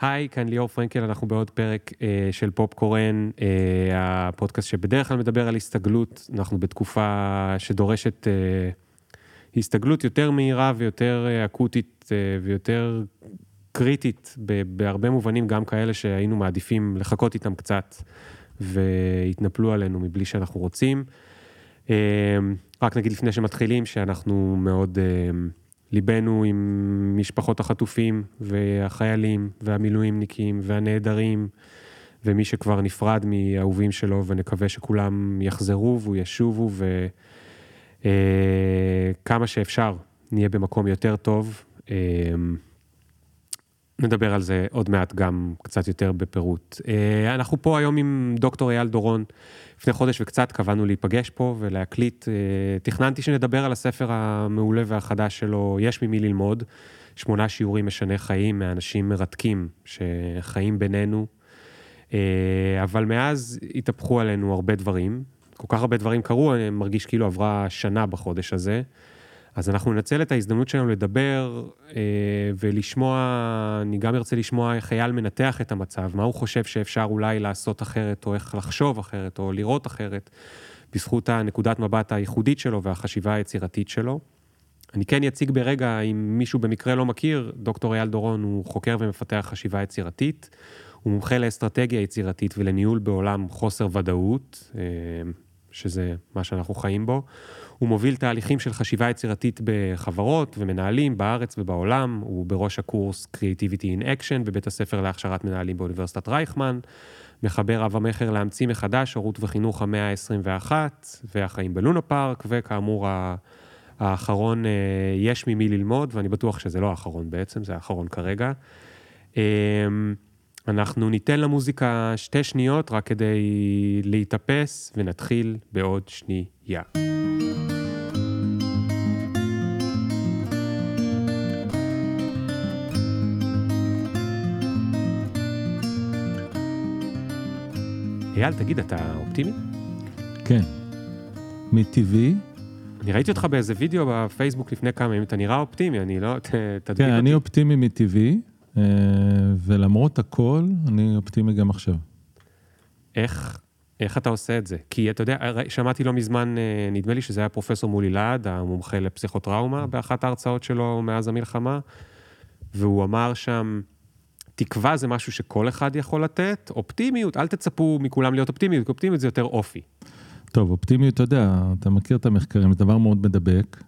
היי, כאן ליאור פרנקל, אנחנו בעוד פרק אה, של פופקורן, אה, הפודקאסט שבדרך כלל מדבר על הסתגלות. אנחנו בתקופה שדורשת אה, הסתגלות יותר מהירה ויותר אה, אקוטית אה, ויותר קריטית בהרבה מובנים, גם כאלה שהיינו מעדיפים לחכות איתם קצת והתנפלו עלינו מבלי שאנחנו רוצים. אה, רק נגיד לפני שמתחילים, שאנחנו מאוד... אה, ליבנו עם משפחות החטופים והחיילים והמילואימניקים והנעדרים ומי שכבר נפרד מאהובים שלו ונקווה שכולם יחזרו וישובו וכמה אה, שאפשר נהיה במקום יותר טוב. אה, נדבר על זה עוד מעט גם קצת יותר בפירוט. אה, אנחנו פה היום עם דוקטור אייל דורון. לפני חודש וקצת קבענו להיפגש פה ולהקליט. אה, תכננתי שנדבר על הספר המעולה והחדש שלו, יש ממי ללמוד. שמונה שיעורים משני חיים מאנשים מרתקים שחיים בינינו. אה, אבל מאז התהפכו עלינו הרבה דברים. כל כך הרבה דברים קרו, אני מרגיש כאילו עברה שנה בחודש הזה. אז אנחנו ננצל את ההזדמנות שלנו לדבר אה, ולשמוע, אני גם ארצה לשמוע איך אייל מנתח את המצב, מה הוא חושב שאפשר אולי לעשות אחרת, או איך לחשוב אחרת, או לראות אחרת, בזכות הנקודת מבט הייחודית שלו והחשיבה היצירתית שלו. אני כן אציג ברגע, אם מישהו במקרה לא מכיר, דוקטור אייל דורון הוא חוקר ומפתח חשיבה יצירתית, הוא מומחה לאסטרטגיה יצירתית ולניהול בעולם חוסר ודאות, אה, שזה מה שאנחנו חיים בו. הוא מוביל תהליכים של חשיבה יצירתית בחברות ומנהלים בארץ ובעולם, הוא בראש הקורס Creativity in Action בבית הספר להכשרת מנהלים באוניברסיטת רייכמן, מחבר אב המכר להמציא מחדש, הורות וחינוך המאה ה-21, והחיים בלונה פארק, וכאמור האחרון, אה, יש ממי ללמוד, ואני בטוח שזה לא האחרון בעצם, זה האחרון כרגע. אמ, אנחנו ניתן למוזיקה שתי שניות רק כדי להתאפס, ונתחיל בעוד שנייה. אייל, תגיד, אתה אופטימי? כן. מטבעי. אני ראיתי אותך באיזה וידאו בפייסבוק לפני כמה ימים, אתה נראה אופטימי, אני לא... תדגיל אותי. כן, אני אופטימי מטבעי, אה, ולמרות הכל, אני אופטימי גם עכשיו. איך, איך אתה עושה את זה? כי אתה יודע, שמעתי לא מזמן, אה, נדמה לי שזה היה פרופסור מולי להד, המומחה לפסיכוטראומה, באחת ההרצאות שלו מאז המלחמה, והוא אמר שם, תקווה זה משהו שכל אחד יכול לתת, אופטימיות, אל תצפו מכולם להיות אופטימיות, כי אופטימיות זה יותר אופי. טוב, אופטימיות, אתה יודע, אתה מכיר את המחקרים, זה דבר מאוד מדבק.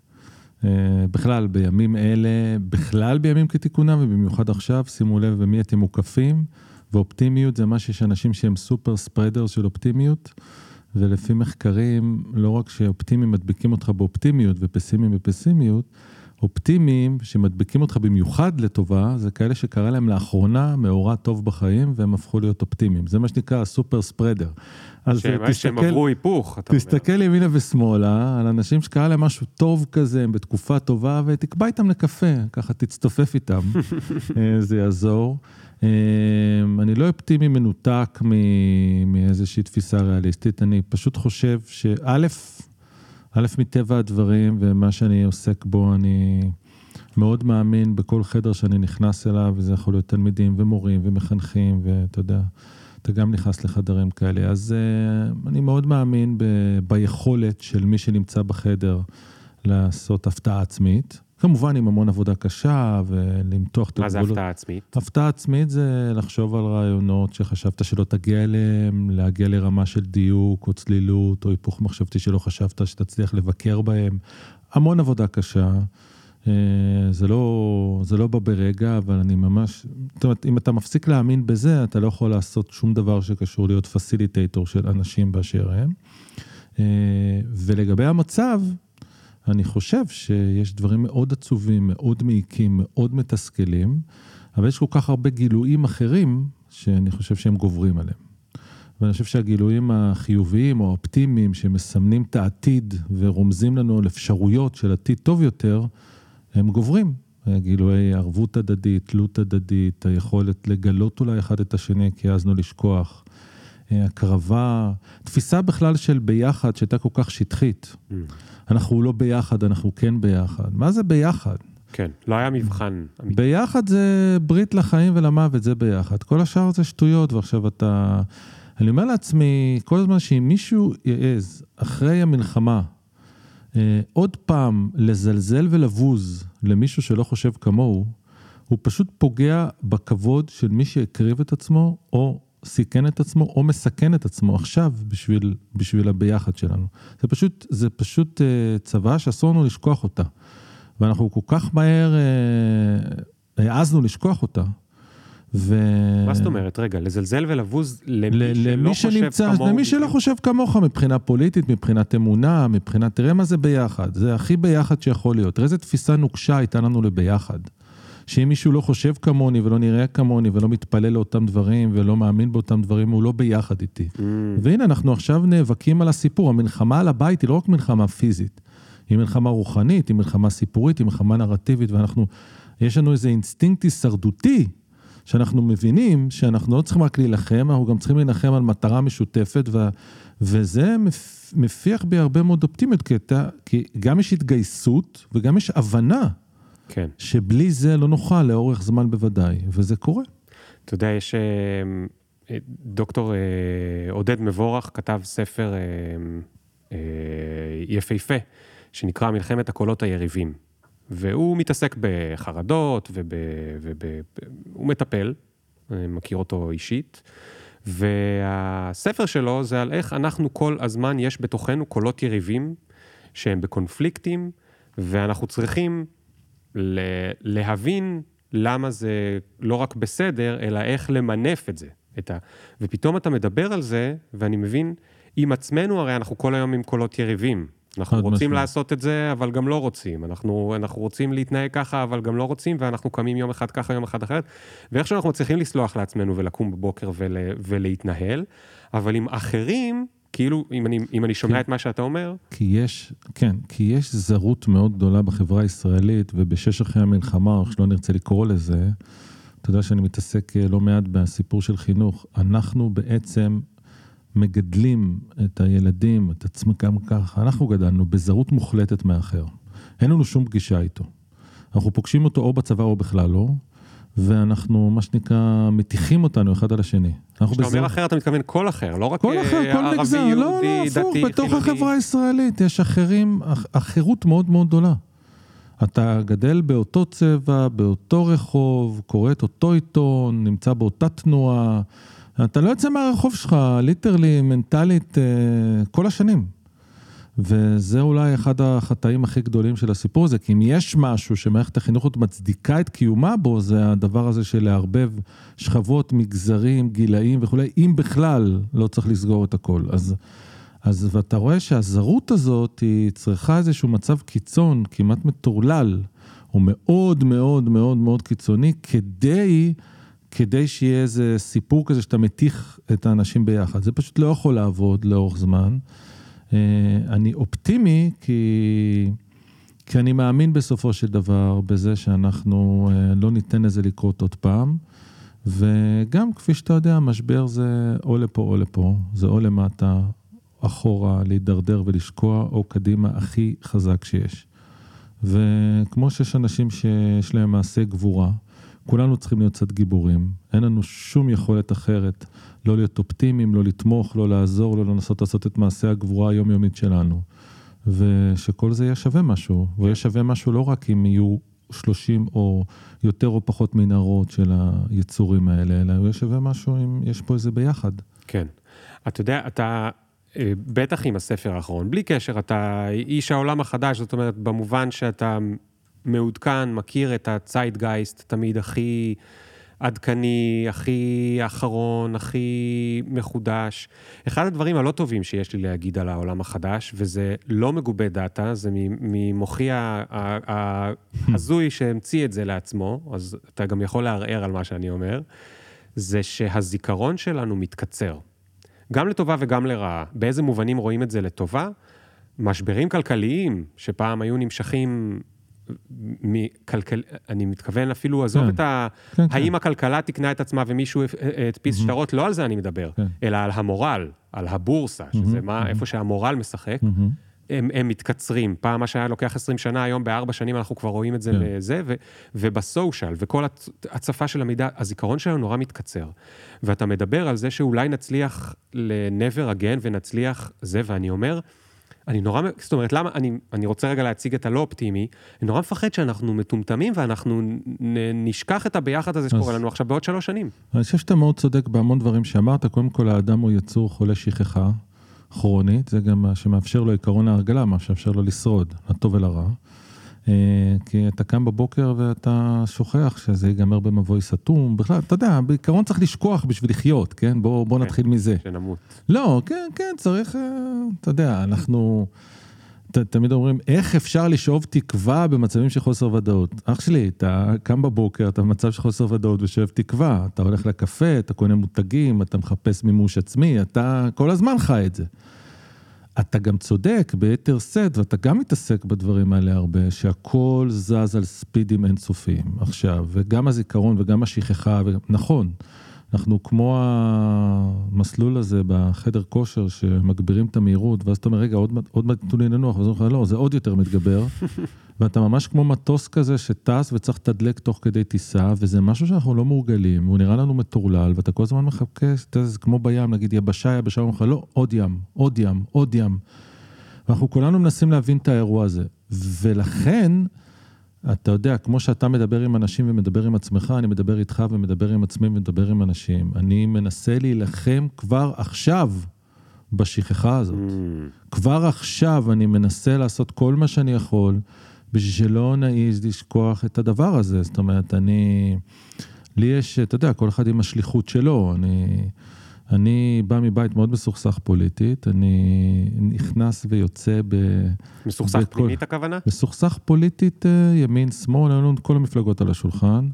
Uh, בכלל, בימים אלה, בכלל בימים כתיקונם, ובמיוחד עכשיו, שימו לב במי אתם מוקפים, ואופטימיות זה מה שיש אנשים שהם סופר ספרדר של אופטימיות, ולפי מחקרים, לא רק שאופטימיים מדביקים אותך באופטימיות ופסימיים בפסימיות, אופטימיים שמדביקים אותך במיוחד לטובה, זה כאלה שקרה להם לאחרונה מאורע טוב בחיים והם הפכו להיות אופטימיים. זה מה שנקרא סופר ספרדר. אז שהם, תסתכל, שהם עברו היפוך, אתה אומר. תסתכל ימינה ושמאלה על אנשים שקרה להם משהו טוב כזה, הם בתקופה טובה, ותקבע איתם לקפה, ככה תצטופף איתם, אה, זה יעזור. אה, אני לא אופטימי מנותק מאיזושהי תפיסה ריאליסטית, אני פשוט חושב שא', א', מטבע הדברים ומה שאני עוסק בו, אני מאוד מאמין בכל חדר שאני נכנס אליו, וזה יכול להיות תלמידים ומורים ומחנכים, ואתה יודע, אתה גם נכנס לחדרים כאלה. אז uh, אני מאוד מאמין ב, ביכולת של מי שנמצא בחדר לעשות הפתעה עצמית. כמובן עם המון עבודה קשה ולמתוח את הגבולות. מה זה הפתעה עצמית? הפתעה עצמית זה לחשוב על רעיונות שחשבת שלא תגיע אליהם, להגיע לרמה של דיוק או צלילות או היפוך מחשבתי שלא חשבת שתצליח לבקר בהם. המון עבודה קשה. אה, זה לא, זה לא בא ברגע, אבל אני ממש, זאת אומרת, אם אתה מפסיק להאמין בזה, אתה לא יכול לעשות שום דבר שקשור להיות פסיליטייטור של אנשים באשר הם. אה, ולגבי המצב, אני חושב שיש דברים מאוד עצובים, מאוד מעיקים, מאוד מתסכלים, אבל יש כל כך הרבה גילויים אחרים שאני חושב שהם גוברים עליהם. ואני חושב שהגילויים החיוביים או האופטימיים שמסמנים את העתיד ורומזים לנו על אפשרויות של עתיד טוב יותר, הם גוברים. גילויי ערבות הדדית, תלות הדדית, היכולת לגלות אולי אחד את השני כי העזנו לשכוח, הקרבה, תפיסה בכלל של ביחד שהייתה כל כך שטחית. Mm. אנחנו לא ביחד, אנחנו כן ביחד. מה זה ביחד? כן, לא היה מבחן. ביחד זה ברית לחיים ולמוות, זה ביחד. כל השאר זה שטויות, ועכשיו אתה... אני אומר לעצמי, כל הזמן שאם מישהו יעז, אחרי המלחמה, אה, עוד פעם לזלזל ולבוז למישהו שלא חושב כמוהו, הוא פשוט פוגע בכבוד של מי שהקריב את עצמו, או סיכן את עצמו, או מסכן את עצמו עכשיו בשביל, בשביל הביחד שלנו. זה פשוט, זה פשוט אה, צבא שאסור לנו לשכוח אותה. ואנחנו כל כך מהר אה, העזנו לשכוח אותה. ו... מה זאת אומרת? רגע, לזלזל ולבוז למי ל- שלא למי חושב שנמצא, כמוהו. למי שלא. חושב כמוך מבחינה פוליטית, מבחינת אמונה, מבחינת, תראה מה זה ביחד, זה הכי ביחד שיכול להיות. תראה איזה תפיסה נוקשה הייתה לנו לביחד. שאם מישהו לא חושב כמוני ולא נראה כמוני ולא מתפלל לאותם דברים ולא מאמין באותם דברים, הוא לא ביחד איתי. Mm, והנה, אנחנו עכשיו נאבקים על הסיפור. המלחמה על הבית היא לא רק מלחמה פיזית, היא מלחמה רוחנית, היא מלחמה סיפורית, היא מלחמה נרטיבית, ואנחנו, יש לנו איזה אינסטינקט הישרדותי, שאנחנו מבינים שאנחנו לא צריכים רק להילחם, אנחנו גם צריכים להילחם על מטרה משותפת, ו, וזה מפ, מפיח בי הרבה מאוד אופטימיות, כי, אתה, כי גם יש התגייסות וגם יש הבנה כן. שבלי זה לא נוכל לאורך זמן בוודאי, וזה קורה. אתה יודע, יש אה, אה, דוקטור אה, עודד מבורך כתב ספר יפהפה, שנקרא מלחמת הקולות היריבים. והוא מתעסק בחרדות, וב... וב... הוא מטפל, אני מכיר אותו אישית, והספר שלו זה על איך אנחנו כל הזמן, יש בתוכנו קולות יריבים שהם בקונפליקטים, ואנחנו צריכים להבין למה זה לא רק בסדר, אלא איך למנף את זה. את ה... ופתאום אתה מדבר על זה, ואני מבין, עם עצמנו הרי אנחנו כל היום עם קולות יריבים. אנחנו רוצים משמעית. לעשות את זה, אבל גם לא רוצים. אנחנו, אנחנו רוצים להתנהג ככה, אבל גם לא רוצים, ואנחנו קמים יום אחד ככה, יום אחד אחרת. ואיכשהו אנחנו מצליחים לסלוח לעצמנו ולקום בבוקר ול, ולהתנהל, אבל עם אחרים, כאילו, אם אני, אם אני שומע כן. את מה שאתה אומר, כי יש, כן, כי יש זרות מאוד גדולה בחברה הישראלית, ובשש אחרי המלחמה, או איך שלא נרצה לקרוא לזה, אתה יודע שאני מתעסק אה, לא מעט בסיפור של חינוך. אנחנו בעצם מגדלים את הילדים, את עצמם גם ככה, אנחנו גדלנו בזרות מוחלטת מהאחר. אין לנו שום פגישה איתו. אנחנו פוגשים אותו או בצבא או בכלל לא, ואנחנו, מה שנקרא, מטיחים אותנו אחד על השני. כשאתה אומר אחר, אתה מתכוון כל אחר, לא רק כל אה, אחר, כל ערבי, מגזר, לא, לא, יהודי, הפוך, דתי, בתוך חילוני. החברה הישראלית יש אחרים, אח- החירות מאוד מאוד גדולה. אתה גדל באותו צבע, באותו רחוב, קורא את אותו עיתון, נמצא באותה תנועה, אתה לא יוצא מהרחוב שלך, ליטרלי, מנטלית, אה, כל השנים. וזה אולי אחד החטאים הכי גדולים של הסיפור הזה, כי אם יש משהו שמערכת החינוך עוד מצדיקה את קיומה בו, זה הדבר הזה של לערבב שכבות, מגזרים, גילאים וכולי, אם בכלל לא צריך לסגור את הכל. אז, אז ואתה רואה שהזרות הזאת, היא צריכה איזשהו מצב קיצון, כמעט מטורלל, או מאוד מאוד מאוד מאוד קיצוני, כדי, כדי שיהיה איזה סיפור כזה שאתה מתיך את האנשים ביחד. זה פשוט לא יכול לעבוד לאורך זמן. אה, אני אופטימי כי, כי אני מאמין בסופו של דבר בזה שאנחנו אה, לא ניתן לזה לקרות עוד פעם. וגם, כפי שאתה יודע, משבר זה או לפה או לפה, זה או למטה, אחורה, להידרדר ולשקוע, או קדימה הכי חזק שיש. וכמו שיש אנשים שיש להם מעשה גבורה, כולנו צריכים להיות קצת גיבורים. אין לנו שום יכולת אחרת, לא להיות אופטימיים, לא לתמוך, לא לעזור, לא לנסות לעשות את מעשה הגבורה היומיומית שלנו. ושכל זה יהיה שווה משהו, ויהיה שווה משהו לא רק אם יהיו 30 או יותר או פחות מנהרות של היצורים האלה, אלא יהיה שווה משהו אם יש פה איזה ביחד. כן. אתה יודע, אתה, אה, בטח עם הספר האחרון, בלי קשר, אתה איש העולם החדש, זאת אומרת, במובן שאתה מעודכן, מכיר את הציידגייסט תמיד הכי עדכני, הכי אחרון, הכי מחודש. אחד הדברים הלא טובים שיש לי להגיד על העולם החדש, וזה לא מגובה דאטה, זה ממוחי ההזוי שהמציא את זה לעצמו, אז אתה גם יכול לערער על מה שאני אומר, זה שהזיכרון שלנו מתקצר. גם לטובה וגם לרעה. באיזה מובנים רואים את זה לטובה? משברים כלכליים, שפעם היו נמשכים מכלכל... אני מתכוון אפילו, עזוב כן. את ה... כן, האם הכלכלה תיקנה את עצמה ומישהו הדפיס שטרות, לא על זה אני מדבר, כן. אלא על המורל, על הבורסה, שזה מה, איפה שהמורל משחק. מהמם. הם, הם מתקצרים. פעם מה שהיה לוקח 20 שנה, היום בארבע שנים אנחנו כבר רואים את זה כן. לזה, ו, ובסושיאל, וכל הצ- הצפה של המידע, הזיכרון שלנו נורא מתקצר. ואתה מדבר על זה שאולי נצליח ל-never again ונצליח זה, ואני אומר, אני נורא, זאת אומרת, למה, אני, אני רוצה רגע להציג את הלא אופטימי, אני נורא מפחד שאנחנו מטומטמים ואנחנו נ, נשכח את הביחד הזה שקורה לנו עכשיו בעוד שלוש שנים. אני חושב שאתה מאוד צודק בהמון דברים שאמרת. קודם כל, האדם הוא יצור חולה שכחה כרונית, זה גם מה שמאפשר לו עקרון ההרגלה, מה שמאפשר לו לשרוד, לטוב ולרע. אה, כי אתה קם בבוקר ואתה שוכח שזה ייגמר במבוי סתום. בכלל, אתה יודע, בעיקרון צריך לשכוח בשביל לחיות, כן? בוא, בוא כן. נתחיל מזה. שנמות. לא, כן, כן, צריך, אה, אתה יודע, אנחנו ת, תמיד אומרים, איך אפשר לשאוב תקווה במצבים של חוסר ודאות? אח שלי, אתה קם בבוקר, אתה במצב של חוסר ודאות ושואב תקווה. אתה הולך לקפה, אתה קונה מותגים, אתה מחפש מימוש עצמי, אתה כל הזמן חי את זה. אתה גם צודק ביתר שאת, ואתה גם מתעסק בדברים האלה הרבה, שהכל זז על ספידים אינסופיים. עכשיו, וגם הזיכרון וגם השכחה, ו... נכון, אנחנו כמו המסלול הזה בחדר כושר, שמגבירים את המהירות, ואז אתה אומר, רגע, עוד מעט תנו לי לנוח, ואז אומרים לך, לא, זה עוד יותר מתגבר, ואתה ממש כמו מטוס כזה שטס וצריך לתדלק תוך כדי טיסה, וזה משהו שאנחנו לא מורגלים, הוא נראה לנו מטורלל, ואתה כל הזמן מחכה, זה כמו בים, נגיד יבשה, יבשה, אומרים לך, לא, עוד ים, עוד ים, עוד ים. ואנחנו כולנו מנסים להבין את האירוע הזה. ולכן, אתה יודע, כמו שאתה מדבר עם אנשים ומדבר עם עצמך, אני מדבר איתך ומדבר עם עצמי ומדבר עם אנשים. אני מנסה להילחם כבר עכשיו בשכחה הזאת. Mm, כבר עכשיו אני מנסה לעשות כל מה שאני יכול בשביל שלא נעז לשכוח את הדבר הזה. זאת אומרת, אני... לי יש, אתה יודע, כל אחד עם השליחות שלו. אני, אני בא מבית מאוד מסוכסך פוליטית, אני נכנס ויוצא ב... מסוכסך בכל- פנימית הכוונה? מסוכסך פוליטית, אה, ימין, שמאל, היו לנו כל המפלגות על השולחן.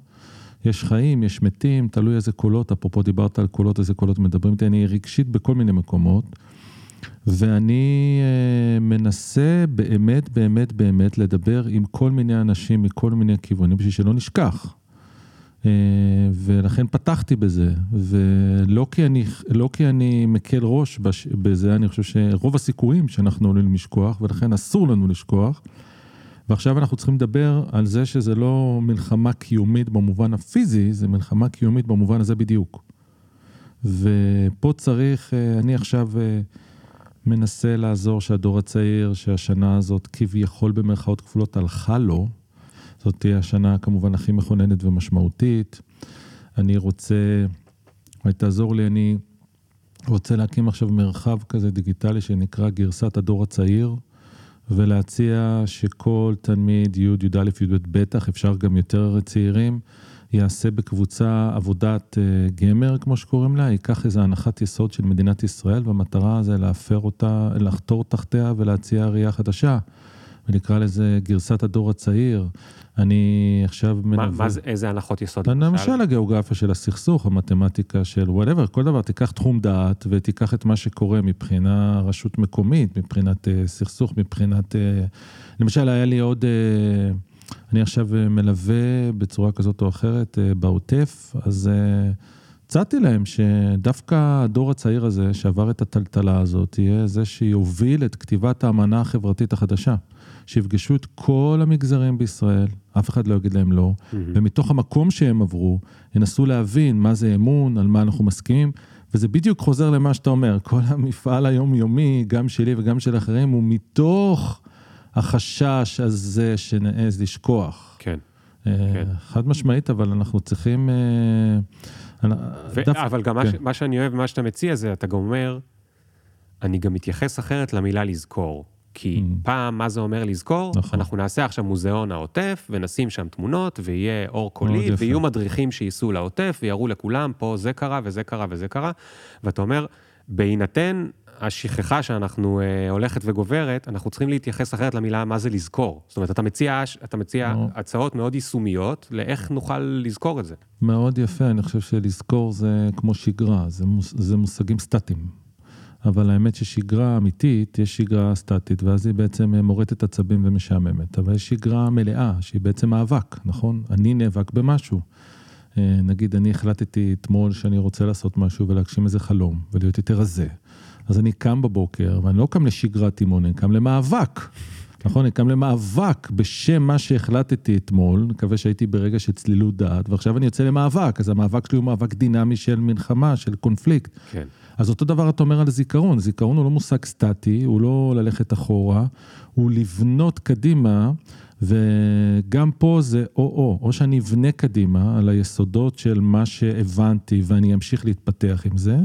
יש חיים, יש מתים, תלוי איזה קולות, אפרופו דיברת על קולות, איזה קולות מדברים איתי, אני רגשית בכל מיני מקומות. ואני אה, מנסה באמת, באמת, באמת לדבר עם כל מיני אנשים מכל מיני כיוונים, בשביל שלא נשכח. אה, ולכן פתחתי בזה, ולא כי אני, לא כי אני מקל ראש בש, בזה, אני חושב שרוב הסיכויים שאנחנו עלולים לשכוח, ולכן אסור לנו לשכוח. ועכשיו אנחנו צריכים לדבר על זה שזה לא מלחמה קיומית במובן הפיזי, זה מלחמה קיומית במובן הזה בדיוק. ופה צריך, אה, אני עכשיו אה, מנסה לעזור שהדור הצעיר, שהשנה הזאת כביכול במרכאות כפולות הלכה לו, זאת תהיה השנה כמובן הכי מכוננת ומשמעותית. אני רוצה, אולי תעזור לי, אני רוצה להקים עכשיו מרחב כזה דיגיטלי שנקרא גרסת הדור הצעיר, ולהציע שכל תלמיד י', י"א, י"ב, בטח, אפשר גם יותר צעירים, יעשה בקבוצה עבודת אה, גמר, כמו שקוראים לה, ייקח איזו הנחת יסוד של מדינת ישראל, והמטרה זה להפר אותה, לחתור תחתיה ולהציע ראייה חדשה. ונקרא לזה גרסת הדור הצעיר. אני עכשיו מה, מלווה... מה זה, איזה הנחות יסוד? למשל הגיאוגרפיה של הסכסוך, המתמטיקה של וואטאבר, כל דבר, תיקח תחום דעת ותיקח את מה שקורה מבחינה רשות מקומית, מבחינת uh, סכסוך, מבחינת... Uh, למשל, היה לי עוד... Uh, אני עכשיו uh, מלווה בצורה כזאת או אחרת uh, בעוטף, אז הצעתי להם שדווקא הדור הצעיר הזה, שעבר את הטלטלה הזאת, יהיה זה שיוביל את כתיבת האמנה החברתית החדשה. שיפגשו את כל המגזרים בישראל, אף אחד לא יגיד להם לא, ומתוך המקום שהם עברו, ינסו להבין מה זה אמון, על מה אנחנו מסכימים, וזה בדיוק חוזר למה שאתה אומר, כל המפעל היומיומי, גם שלי וגם של אחרים, הוא מתוך החשש הזה שנעז לשכוח. כן. אה, כן. חד משמעית, אבל אנחנו צריכים... אה, ו- דווקא- אבל גם כן. מה שאני אוהב, מה שאתה מציע זה, אתה גם אומר, אני גם מתייחס אחרת למילה לזכור. כי Mm. פעם, מה זה אומר לזכור? נכון. אנחנו נעשה עכשיו מוזיאון העוטף, ונשים שם תמונות, ויהיה אור מאוד קולי. ויהיו מדריכים שייסעו לעוטף, ויראו לכולם, פה זה קרה, וזה קרה, וזה קרה. ואתה אומר, בהינתן השכחה שאנחנו אה, הולכת וגוברת, אנחנו צריכים להתייחס אחרת למילה מה זה לזכור. זאת אומרת, אתה מציע, אתה מציע נו. הצעות מאוד יישומיות לאיך נוכל לזכור את זה. מאוד יפה, אני חושב שלזכור זה כמו שגרה, זה, מוס, זה מושגים סטטיים. אבל האמת ששגרה אמיתית, יש שגרה סטטית, ואז היא בעצם מורטת עצבים ומשעממת. אבל יש שגרה מלאה, שהיא בעצם מאבק, נכון? אני נאבק במשהו. אה, נגיד, אני החלטתי אתמול שאני רוצה לעשות משהו ולהגשים איזה חלום, ולהיות יותר רזה. אז אני קם בבוקר, ואני לא קם לשגרת אימון, אני קם למאבק. נכון, אני קם למאבק בשם מה שהחלטתי אתמול, מקווה שהייתי ברגע של צלילות דעת, ועכשיו אני יוצא למאבק, אז המאבק שלי הוא מאבק דינמי של מלחמה, של קונפליקט. כן. אז אותו דבר אתה אומר על זיכרון, זיכרון הוא לא מושג סטטי, הוא לא ללכת אחורה, הוא לבנות קדימה, וגם פה זה או-או, או שאני אבנה קדימה על היסודות של מה שהבנתי ואני אמשיך להתפתח עם זה,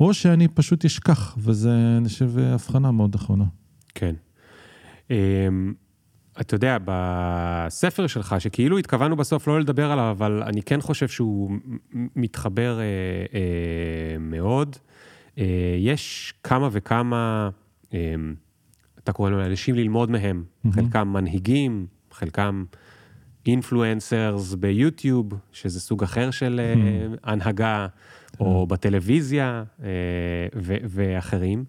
או שאני פשוט אשכח, וזה, אני חושב, הבחנה מאוד נכונה. כן. אמ, אתה יודע, בספר שלך, שכאילו התכוונו בסוף לא לדבר עליו, אבל אני כן חושב שהוא מתחבר אה, אה, מאוד. אה, יש כמה וכמה, אה, אתה קורא להם אנשים ללמוד מהם, mm-hmm. חלקם מנהיגים, חלקם אינפלואנסרס ביוטיוב, שזה סוג אחר של mm-hmm. הנהגה, mm-hmm. או בטלוויזיה אה, ו- ואחרים,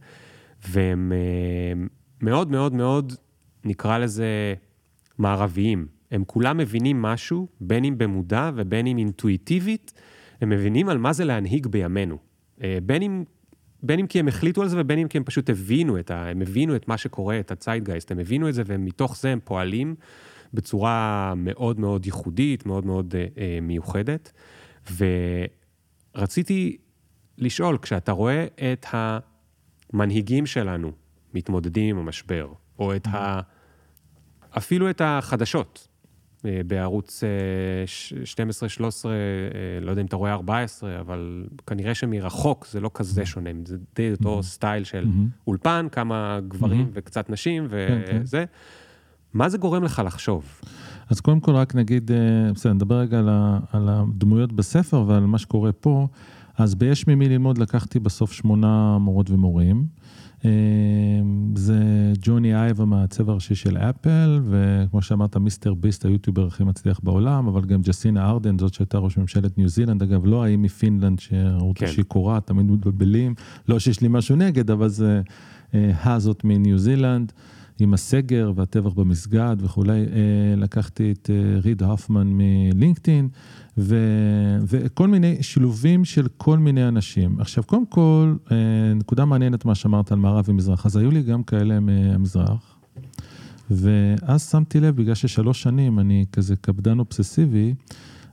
והם אה, מאוד מאוד מאוד, נקרא לזה, מערביים. הם כולם מבינים משהו, בין אם במודע ובין אם אינטואיטיבית, הם מבינים על מה זה להנהיג בימינו. אה, בין אם בין אם כי הם החליטו על זה ובין אם כי הם פשוט הבינו את, ה, הם הבינו את מה שקורה, את הציידגייסט, הם הבינו את זה ומתוך זה הם פועלים בצורה מאוד מאוד ייחודית, מאוד מאוד אה, אה, מיוחדת. ורציתי לשאול, כשאתה רואה את המנהיגים שלנו מתמודדים עם המשבר, או את ה... אפילו את החדשות, בערוץ 12-13, אה, אה, לא יודע אם אתה רואה 14, אבל כנראה שמרחוק זה לא כזה שונה, זה די אותו סטייל של אולפן, כמה גברים וקצת נשים כן, כן. וזה. מה זה גורם לך לחשוב? אז קודם כל רק נגיד, בסדר, נדבר רגע על הדמויות בספר ועל מה שקורה פה. אז ב"יש ממי ללמוד" לקחתי בסוף שמונה מורות ומורים. אמ, זה ג'וני אייב המעצב הראשי של אפל, וכמו שאמרת, מיסטר ביסט, היוטיובר הכי מצליח בעולם, אבל גם ג'סינדה ארדרן, זאת שהייתה ראש ממשלת ניו זילנד, אגב, לא ההיא מפינלנד שראו אותה כן. שיכורה, תמיד מתבלבלים, לא שיש לי משהו נגד, אבל זה הזאת מניו זילנד. עם הסגר והטבח במסגד וכולי, אה, לקחתי את אה, ריד הופמן מלינקדאין, וכל מיני שילובים של כל מיני אנשים. עכשיו, קודם כל, אה, נקודה מעניינת מה שאמרת על מערב ומזרח, אז היו לי גם כאלה מהמזרח, ואז שמתי לב, בגלל ששלוש שנים אני כזה קפדן אובססיבי,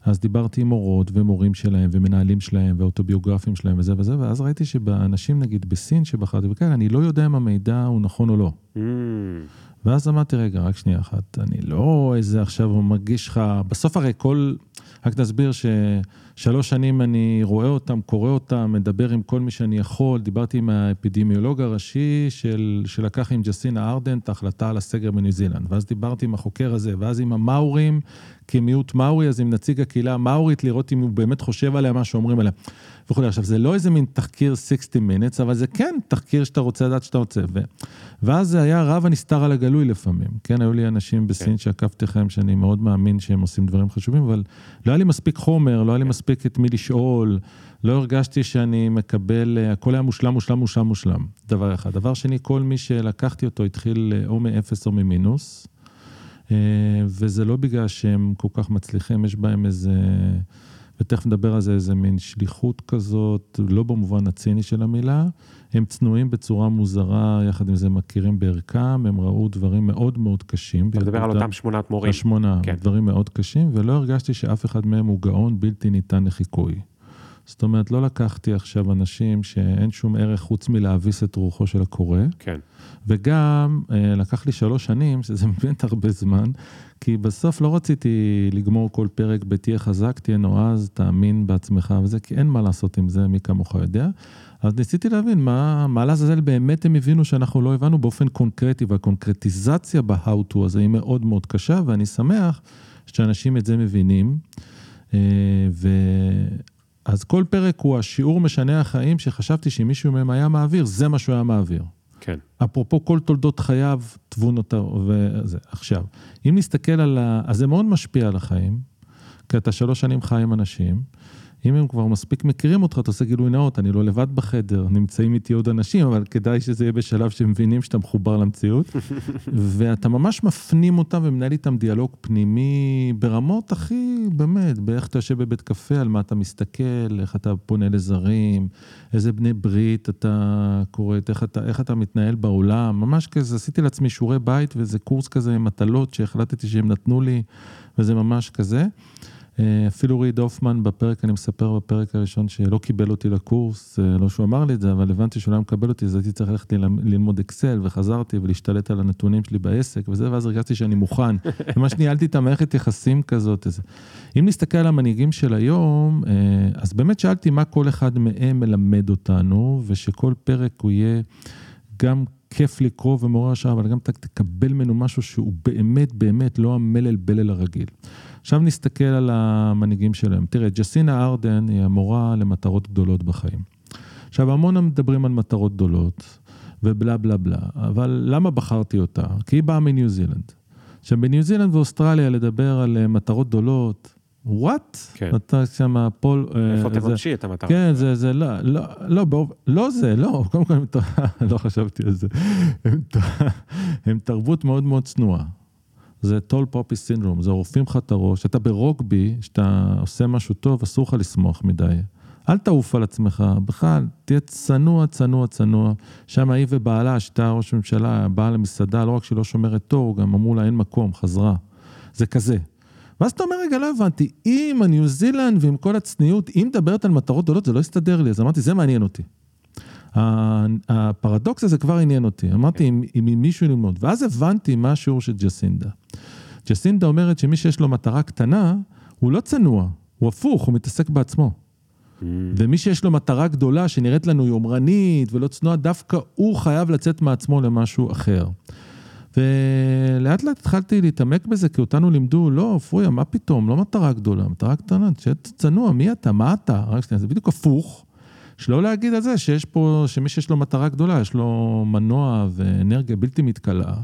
אז דיברתי עם מורות ומורים שלהם ומנהלים שלהם ואוטוביוגרפים שלהם וזה וזה, ואז ראיתי שבאנשים, נגיד בסין שבחרתי וכאלה, אני לא יודע אם המידע הוא נכון או לא. Mm. ואז אמרתי, רגע, רק שנייה אחת, אני לא איזה עכשיו מרגיש לך, בסוף הרי כל, רק נסביר ששלוש שנים אני רואה אותם, קורא אותם, מדבר עם כל מי שאני יכול, דיברתי עם האפידמיולוג הראשי של, שלקח עם ג'סינה ארדן את ההחלטה על הסגר בניו זילנד, ואז דיברתי עם החוקר הזה, ואז עם המאורים, כמיעוט מאורי, אז עם נציג הקהילה המאורית, לראות אם הוא באמת חושב עליה מה שאומרים עליה. וכולי. עכשיו, זה לא איזה מין תחקיר 60 minutes, אבל זה כן תחקיר שאתה רוצה לדעת שאתה רוצה. ו... ואז זה היה רב הנסתר על הגלוי לפעמים. כן, היו לי אנשים בסין כן. שעקבתי אחריהם, שאני מאוד מאמין שהם עושים דברים חשובים, אבל לא היה לי מספיק חומר, לא היה לי מספיק את מי לשאול, לא הרגשתי שאני מקבל, הכל היה מושלם, מושלם, מושלם, מושלם. דבר אחד. דבר שני, כל מי שלקחתי אותו התחיל או מאפס או ממינוס. אה, וזה לא בגלל שהם כל כך מצליחים, יש בהם איזה... ותכף נדבר על זה, איזה מין שליחות כזאת, לא במובן הציני של המילה. הם צנועים בצורה מוזרה, יחד עם זה מכירים בערכם, הם ראו דברים מאוד מאוד קשים. אתה מדבר על אותם שמונת מורים. השמונה, כן. דברים מאוד קשים, ולא הרגשתי שאף אחד מהם הוא גאון בלתי ניתן לחיקוי. זאת אומרת, לא לקחתי עכשיו אנשים שאין שום ערך חוץ מלהביס את רוחו של הקורא. כן. וגם אה, לקח לי שלוש שנים, שזה באמת הרבה זמן, כי בסוף לא רציתי לגמור כל פרק ב"תהיה חזק, תהיה נועז, תאמין בעצמך וזה, כי אין מה לעשות עם זה, מי כמוך יודע. אז ניסיתי להבין מה, מה לעזאזל באמת הם הבינו שאנחנו לא הבנו באופן קונקרטי, והקונקרטיזציה ב-how to הזה היא מאוד מאוד קשה, ואני שמח שאנשים את זה מבינים. אה, ו... אז כל פרק הוא השיעור משנה החיים שחשבתי שאם מישהו מהם היה מעביר, זה מה שהוא היה מעביר. כן. אפרופו כל תולדות חייו, תבונותיו וזה. עכשיו, אם נסתכל על ה... אז זה מאוד משפיע על החיים, כי אתה שלוש שנים חי עם אנשים. אם הם כבר מספיק מכירים אותך, אתה עושה גילוי נאות, אני לא לבד בחדר, נמצאים איתי עוד אנשים, אבל כדאי שזה יהיה בשלב שמבינים שאתה מחובר למציאות. ואתה ממש מפנים אותם ומנהל איתם דיאלוג פנימי ברמות הכי, באמת, באיך אתה יושב בבית קפה, על מה אתה מסתכל, איך אתה פונה לזרים, איזה בני ברית אתה קוראת, איך אתה, איך אתה מתנהל בעולם, ממש כזה, עשיתי לעצמי שיעורי בית ואיזה קורס כזה עם מטלות שהחלטתי שהם נתנו לי, וזה ממש כזה. אה, אפילו ריד הופמן בפרק, אני מספר בפרק הראשון שלא קיבל אותי לקורס, אה, לא שהוא אמר לי את זה, אבל הבנתי שהוא לא מקבל אותי, אז הייתי צריך ללכת ללמוד אקסל, וחזרתי ולהשתלט על הנתונים שלי בעסק וזה, ואז הרגשתי שאני מוכן. ממש ניהלתי את המערכת יחסים כזאת. איזה. אם נסתכל על המנהיגים של היום, אה, אז באמת שאלתי מה כל אחד מהם מלמד אותנו, ושכל פרק הוא יהיה גם כיף לקרוא ומעורר השראה, אבל גם תקבל ממנו משהו שהוא באמת באמת לא המלל בלל הרגיל. עכשיו נסתכל על המנהיגים שלהם. תראה, ג'סינה ארדן היא המורה למטרות גדולות בחיים. עכשיו, המון מדברים על מטרות גדולות, ובלה בלה בלה, אבל למה בחרתי אותה? כי היא באה מניו זילנד. עכשיו, בניו זילנד ואוסטרליה לדבר על אה, מטרות גדולות, וואט? כן. אתה שם פול... אה, איפה תבקשי את המטרה? כן, זה, זה, לא, לא, לא, לא, לא זה, לא, קודם כל, לא חשבתי על זה. הם תרבות מאוד מאוד צנועה. זה טול פופי סינדרום, זה עורפים לך את הראש. אתה ברוגבי, כשאתה עושה משהו טוב, אסור לך לשמוח מדי. אל תעוף על עצמך, בכלל, תהיה צנוע, צנוע, צנוע. שם היא ובעלה, שהייתה ראש ממשלה, באה למסעדה, לא רק שהיא לא שומרת תור, גם אמרו לה אין מקום, חזרה. זה כזה. ואז אתה אומר, רגע, לא הבנתי, אם הניו זילנד ועם כל הצניעות, אם מדברת על מטרות גדולות, זה לא יסתדר לי, אז אמרתי, זה מעניין אותי. הפרדוקס הזה כבר עניין אותי, אמרתי, אם, אם מישהו ללמוד, ואז הבנתי מה השיעור של ג'סינדה. ג'סינדה אומרת שמי שיש לו מטרה קטנה, הוא לא צנוע, הוא הפוך, הוא מתעסק בעצמו. Mm. ומי שיש לו מטרה גדולה שנראית לנו יומרנית ולא צנועה, דווקא הוא חייב לצאת מעצמו למשהו אחר. ולאט לאט התחלתי להתעמק בזה, כי אותנו לימדו, לא, פרויקט, מה פתאום, לא מטרה גדולה, מטרה קטנה, תשאר צנוע, מי אתה, מה אתה? רק שנייה, זה בדיוק הפוך. שלא להגיד על זה שיש פה, שמי שיש לו מטרה גדולה, יש לו מנוע ואנרגיה בלתי מתכלה,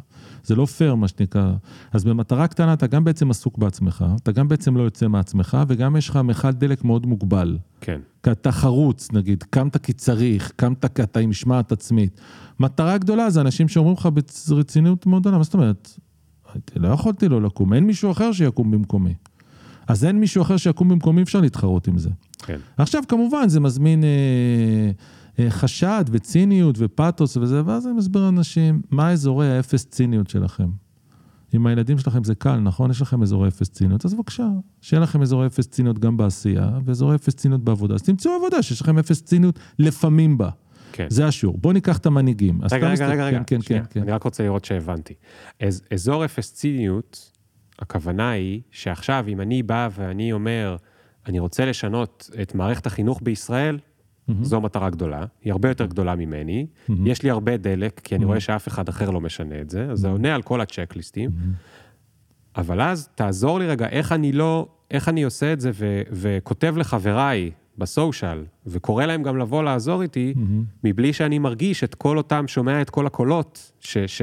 זה לא פייר מה שנקרא. אז במטרה קטנה אתה גם בעצם עסוק בעצמך, אתה גם בעצם לא יוצא מעצמך, וגם יש לך מכל דלק מאוד מוגבל. כן. כי אתה חרוץ, נגיד, קמת כי צריך, קמת כי אתה עם משמעת עצמית. מטרה גדולה זה אנשים שאומרים לך ברצינות מאוד גדולה, מה זאת אומרת? לא יכולתי לא לקום, אין מישהו אחר שיקום במקומי. אז אין מישהו אחר שיקום במקומי, אפשר להתחרות עם זה. כן. עכשיו, כמובן, זה מזמין אה, אה, חשד וציניות ופתוס וזה, ואז אני מסביר לאנשים, מה אזורי האפס ציניות שלכם? עם הילדים שלכם זה קל, נכון? יש לכם אזורי אפס ציניות, אז בבקשה, שיהיה לכם אזורי אפס ציניות גם בעשייה, ואזורי אפס ציניות בעבודה. אז תמצאו עבודה שיש לכם אפס ציניות לפעמים בה. כן. זה השיעור. בואו ניקח את המנהיגים. רגע, רגע, רגע, רגע, כן, כן, כן. אני רק רוצה לראות שהבנתי. אז, אזור אפס ציניות, הכוונה היא שעכשיו, אם אני בא ואני אומר, אני רוצה לשנות את מערכת החינוך בישראל, mm-hmm. זו מטרה גדולה, היא הרבה יותר גדולה ממני, mm-hmm. יש לי הרבה דלק, כי אני mm-hmm. רואה שאף אחד אחר לא משנה את זה, אז mm-hmm. זה עונה על כל הצ'קליסטים, mm-hmm. אבל אז תעזור לי רגע, איך אני לא, איך אני עושה את זה ו- וכותב לחבריי בסושיאל, וקורא להם גם לבוא לעזור איתי, mm-hmm. מבלי שאני מרגיש את כל אותם, שומע את כל הקולות, ש- ש-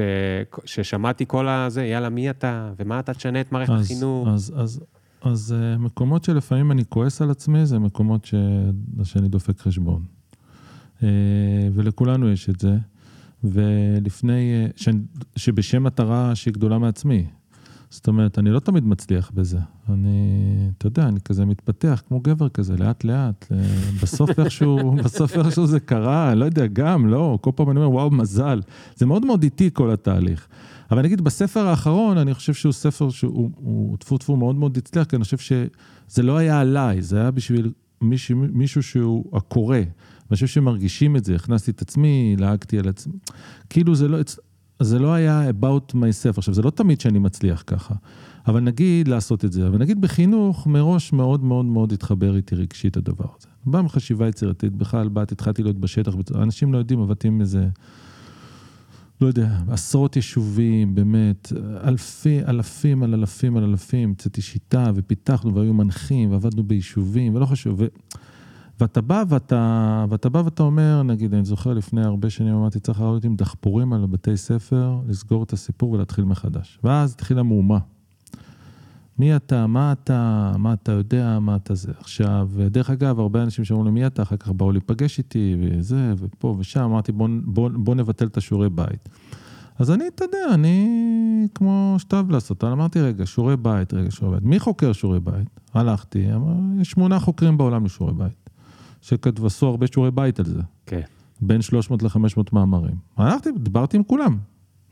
ששמעתי כל הזה, יאללה, מי אתה, ומה אתה תשנה את מערכת אז, החינוך. אז, אז, אז uh, מקומות שלפעמים אני כועס על עצמי, זה מקומות ש... שאני דופק חשבון. Uh, ולכולנו יש את זה. ולפני, uh, ש... שבשם מטרה שהיא גדולה מעצמי. זאת אומרת, אני לא תמיד מצליח בזה. אני, אתה יודע, אני כזה מתפתח כמו גבר כזה, לאט לאט. בסוף איכשהו, בסוף איכשהו זה קרה, לא יודע, גם, לא, כל פעם אני אומר, וואו, מזל. זה מאוד מאוד איטי כל התהליך. אבל נגיד בספר האחרון, אני חושב שהוא ספר שהוא טפו טפו מאוד מאוד הצליח, כי אני חושב שזה לא היה עליי, זה היה בשביל מישהו, מישהו שהוא הקורא. ואני חושב שמרגישים את זה, הכנסתי את עצמי, לעגתי על עצמי. כאילו זה לא, זה לא היה about myself. עכשיו, זה לא תמיד שאני מצליח ככה, אבל נגיד לעשות את זה. אבל נגיד בחינוך, מראש מאוד מאוד מאוד התחבר איתי רגשית הדבר הזה. בא מחשיבה יצירתית, בכלל, באתי, התחלתי להיות בשטח, אנשים לא יודעים, עבדתי עם איזה... לא יודע, עשרות יישובים, באמת, אלפי, אלפים על אלפים על אלפים, המצאתי שיטה ופיתחנו והיו מנחים ועבדנו ביישובים ולא חשוב. ו... ואתה בא ואתה, ואתה בא ואתה אומר, נגיד, אני זוכר לפני הרבה שנים אמרתי, צריך לעלות עם דחפורים על בתי ספר, לסגור את הסיפור ולהתחיל מחדש. ואז התחילה מהומה. מי אתה, מה אתה, מה אתה יודע, מה אתה זה. עכשיו, דרך אגב, הרבה אנשים שאמרו לי, מי אתה, אחר כך באו להיפגש איתי, וזה, ופה ושם, אמרתי, בוא, בוא, בוא נבטל את השיעורי בית. אז אני, אתה יודע, אני כמו אוהב לעשות, אמרתי, רגע, שיעורי בית, רגע, שיעורי בית. מי חוקר שיעורי בית? הלכתי, אמר, יש שמונה חוקרים בעולם לשיעורי בית, שעשו הרבה שיעורי בית על זה. כן. בין 300 ל-500 מאמרים. הלכתי, דיברתי עם כולם.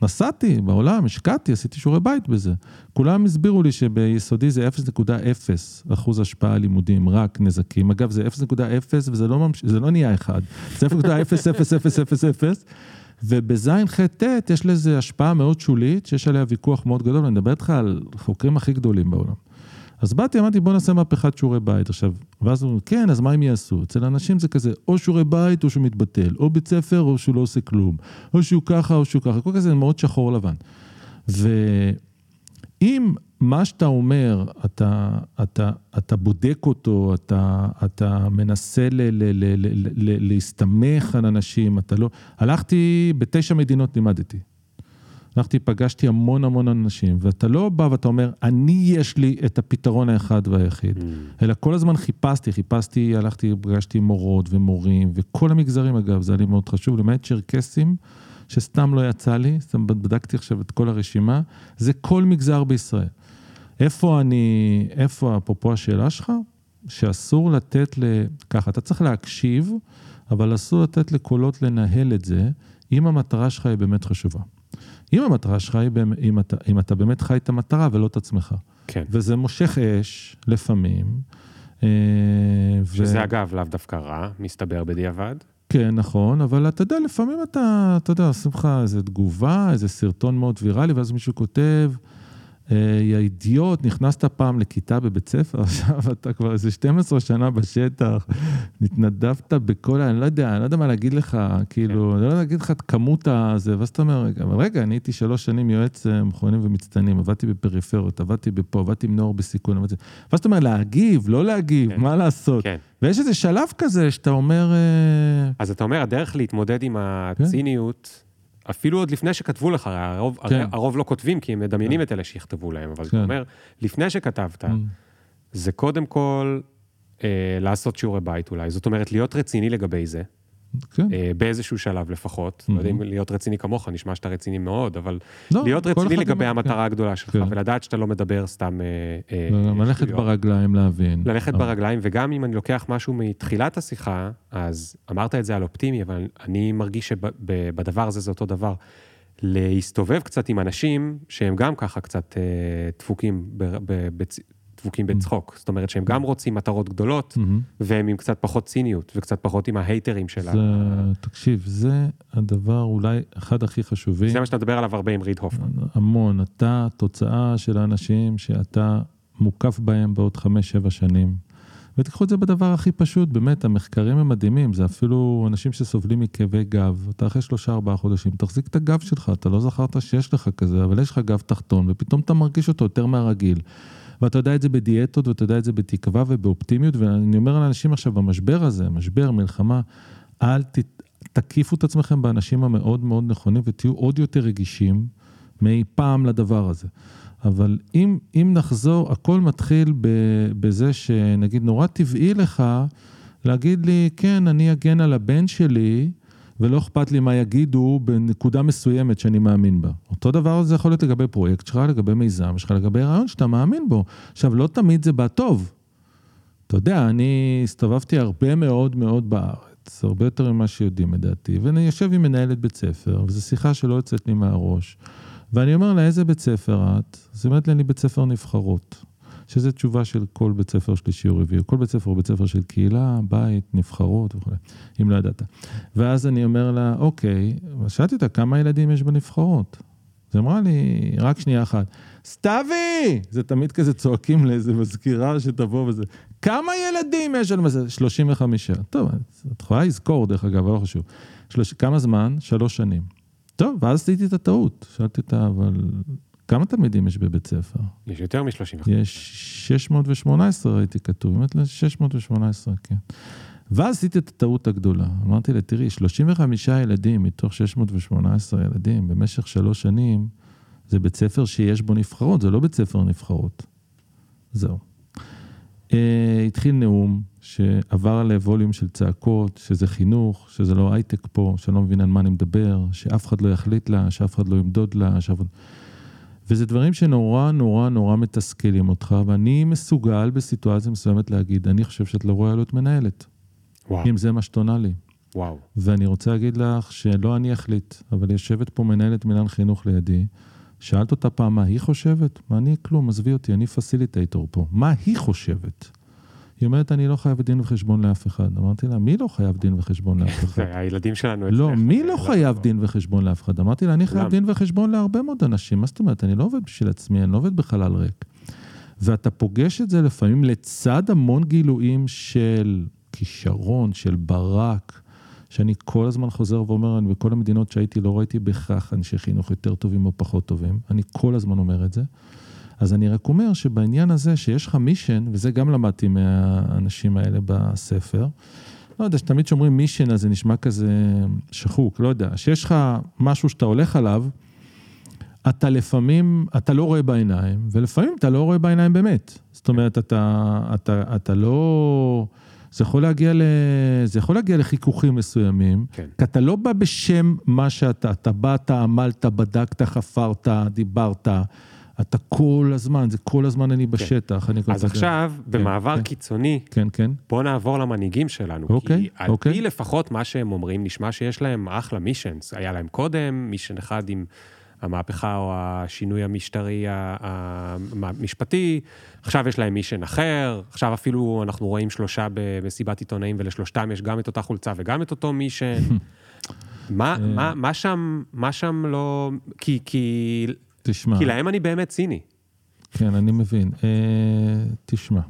נסעתי בעולם, השקעתי, עשיתי שיעורי בית בזה. כולם הסבירו לי שביסודי זה 0.0 אחוז השפעה על לימודים, רק נזקים. אגב, זה 0.0 וזה לא, ממש... זה לא נהיה אחד, זה 0.00000, ובזין ח' ט' יש לזה השפעה מאוד שולית, שיש עליה ויכוח מאוד גדול, אני מדבר איתך על חוקרים הכי גדולים בעולם. אז באתי, אמרתי, בוא נעשה מהפכת שיעורי בית. עכשיו, ואז אומר, כן, אז מה הם יעשו? אצל אנשים זה כזה, או שיעורי בית או שהוא מתבטל, או בית ספר או שהוא לא עושה כלום, או שהוא ככה או שהוא ככה, כל כזה מאוד שחור לבן. ואם מה שאתה אומר, אתה, אתה, אתה בודק אותו, אתה, אתה מנסה ל, ל, ל, ל, ל, להסתמך על אנשים, אתה לא... הלכתי, בתשע מדינות לימדתי. הלכתי, פגשתי המון המון אנשים, ואתה לא בא ואתה אומר, אני יש לי את הפתרון האחד והיחיד, mm. אלא כל הזמן חיפשתי, חיפשתי, הלכתי, פגשתי מורות ומורים, וכל המגזרים אגב, זה היה לי מאוד חשוב, למעט צ'רקסים, שסתם לא יצא לי, סתם בדקתי עכשיו את כל הרשימה, זה כל מגזר בישראל. איפה אני, איפה, אפרופו השאלה שלך, שאסור לתת ל... ככה, אתה צריך להקשיב, אבל אסור לתת לקולות לנהל את זה, אם המטרה שלך היא באמת חשובה. אם המטרה שלך היא, אם אתה, אם אתה באמת חי את המטרה ולא את עצמך. כן. וזה מושך אש, לפעמים. אה, שזה ו... אגב לאו דווקא רע, מסתבר בדיעבד. כן, נכון, אבל אתה יודע, לפעמים אתה, אתה יודע, עושים לך איזו תגובה, איזה סרטון מאוד ויראלי, ואז מישהו כותב, יא אידיוט, נכנסת פעם לכיתה בבית ספר, עכשיו אתה כבר איזה 12 שנה בשטח, התנדבת בכל ה... אני לא יודע, אני לא יודע מה להגיד לך, כאילו, אני לא יודע להגיד לך את כמות הזה, ואז אתה אומר, רגע, אבל רגע, אני הייתי שלוש שנים יועץ אה, מכונים ומצטיינים, עבדתי בפריפריות, עבדתי בפה, עבדתי עם נוער בסיכון, עבדתי... ואז אתה אומר, להגיב, לא להגיב, כן. מה לעשות? כן. ויש איזה שלב כזה שאתה אומר... אה, אז אתה אומר, הדרך להתמודד עם כן. הציניות... אפילו עוד לפני שכתבו לך, הרוב, כן. הרוב לא כותבים כי הם מדמיינים כן. את אלה שיכתבו להם, אבל כן. אתה אומר, לפני שכתבת, mm. זה קודם כל אה, לעשות שיעורי בית אולי. זאת אומרת, להיות רציני לגבי זה, כן. אה, באיזשהו שלב לפחות. Mm-hmm. לא יודע אם להיות רציני כמוך, נשמע שאתה רציני מאוד, אבל לא, להיות רציני לגבי עם... המטרה כן. הגדולה שלך, כן. ולדעת שאתה לא מדבר סתם... אה, אה, ללכת ברגליים להבין. ללכת אבל... ברגליים, וגם אם אני לוקח משהו מתחילת השיחה, אז אמרת את זה על אופטימי, אבל אני מרגיש שבדבר הזה זה אותו דבר. להסתובב קצת עם אנשים שהם גם ככה קצת אה, דפוקים דבוקים בצחוק. זאת אומרת שהם גם רוצים מטרות גדולות, והם עם קצת פחות ציניות, וקצת פחות עם ההייטרים שלה. זה, תקשיב, זה הדבר אולי אחד הכי חשובים. זה מה שאתה מדבר עליו הרבה עם ריד הופמן. המון. אתה תוצאה של האנשים שאתה מוקף בהם בעוד חמש-שבע שנים. ותיקחו את זה בדבר הכי פשוט, באמת, המחקרים הם מדהימים, זה אפילו אנשים שסובלים מכאבי גב, אתה אחרי שלושה ארבעה חודשים, תחזיק את הגב שלך, אתה לא זכרת שיש לך כזה, אבל יש לך גב תחתון, ופתאום אתה מרגיש אותו יותר מהרגיל. ואתה יודע את זה בדיאטות, ואתה יודע את זה בתקווה ובאופטימיות, ואני אומר לאנשים עכשיו, במשבר הזה, משבר, מלחמה, אל ת, תקיפו את עצמכם באנשים המאוד מאוד נכונים ותהיו עוד יותר רגישים מאי פעם לדבר הזה. אבל אם, אם נחזור, הכל מתחיל בזה שנגיד נורא טבעי לך להגיד לי, כן, אני אגן על הבן שלי, ולא אכפת לי מה יגידו בנקודה מסוימת שאני מאמין בה. אותו דבר זה יכול להיות לגבי פרויקט שלך, לגבי מיזם שלך, לגבי רעיון שאתה מאמין בו. עכשיו, לא תמיד זה בא טוב. אתה יודע, אני הסתובבתי הרבה מאוד מאוד בארץ, הרבה יותר ממה שיודעים לדעתי, ואני יושב עם מנהלת בית ספר, וזו שיחה שלא יוצאת לי מהראש. ואני אומר לה, איזה בית ספר את? אז היא אומרת לי, אני בית ספר נבחרות. שזה תשובה של כל בית ספר שלישי או רביעי. כל בית ספר הוא בית ספר של קהילה, בית, נבחרות וכו', אם לא ידעת. ואז אני אומר לה, אוקיי, שאלתי אותה, כמה ילדים יש בנבחרות? אז אמרה לי, רק שנייה אחת, סתיוי! זה תמיד כזה צועקים לאיזה מזכירה שתבוא וזה. כמה ילדים יש לנו? 35. טוב, את יכולה לזכור, דרך אגב, לא חשוב. שלוש, כמה זמן? שלוש שנים. טוב, ואז עשיתי את הטעות. שאלתי אותה, אבל כמה תלמידים יש בבית ספר? יש יותר מ-35. יש 618 ראיתי כתוב, באמת 618, כן. ואז עשיתי את הטעות הגדולה. אמרתי לה, תראי, 35 ילדים מתוך 618 ילדים במשך שלוש שנים, זה בית ספר שיש בו נבחרות, זה לא בית ספר נבחרות. זהו. אה, התחיל נאום שעבר לווליום של צעקות, שזה חינוך, שזה לא הייטק פה, שאני לא מבין על מה אני מדבר, שאף אחד לא יחליט לה, שאף אחד לא ימדוד לה, שאף אחד... וזה דברים שנורא נורא נורא מתסכלים אותך, ואני מסוגל בסיטואציה מסוימת להגיד, אני חושב שאת לא רואה להיות מנהלת. וואו, אם זה מה שאת עונה לי. וואו. ואני רוצה להגיד לך שלא אני אחליט, אבל יושבת פה מנהלת מנהל חינוך לידי, שאלת אותה פעם מה היא חושבת? מה אני כלום, עזבי אותי, אני פסיליטייטור פה. מה היא חושבת? היא אומרת, אני לא חייב דין וחשבון לאף אחד. אמרתי לה, מי לא חייב דין וחשבון לאף אחד? הילדים שלנו לא, מי זה לא חייב דין וחשבון לאף אחד? אמרתי לה, אני חייב. דין וחשבון להרבה מאוד אנשים. מה זאת אומרת? אני לא עובד בשביל עצמי, אני לא עובד בחלל ריק. ואתה פוגש את זה לפעמים לצד המון גילויים של כישרון, של ברק, שאני כל הזמן חוזר ואומר, אני בכל המדינות שהייתי לא ראיתי בהכרח אנשי חינוך יותר טובים או פחות טובים. אני כל הזמן אומר את זה. אז אני רק אומר שבעניין הזה שיש לך מישן, וזה גם למדתי מהאנשים האלה בספר, לא יודע, שתמיד שאומרים מישן אז זה נשמע כזה שחוק, לא יודע, שיש לך משהו שאתה הולך עליו, אתה לפעמים, אתה לא רואה בעיניים, ולפעמים אתה לא רואה בעיניים באמת. זאת אומרת, אתה, אתה, אתה לא... זה יכול להגיע, ל... זה יכול להגיע לחיכוכים מסוימים, כן. כי אתה לא בא בשם מה שאתה, אתה באת, עמלת, בדקת, חפרת, דיברת, אתה כל הזמן, זה כל הזמן אני בשטח. אני כל אז עכשיו, במעבר כן. קיצוני, כן, כן. בוא נעבור למנהיגים שלנו. אוקיי, כי על אוקיי. פי לפחות מה שהם אומרים, נשמע שיש להם אחלה מישנס. היה להם קודם, מישן אחד עם המהפכה או השינוי המשטרי המשפטי, עכשיו יש להם מישן אחר, עכשיו אפילו אנחנו רואים שלושה במסיבת עיתונאים ולשלושתם יש גם את אותה חולצה וגם את אותו מישן. מה, אה. מה, מה שם, מה שם לא... כי, כי, תשמע. כי להם אני באמת ציני. כן, אני מבין. אה, תשמע.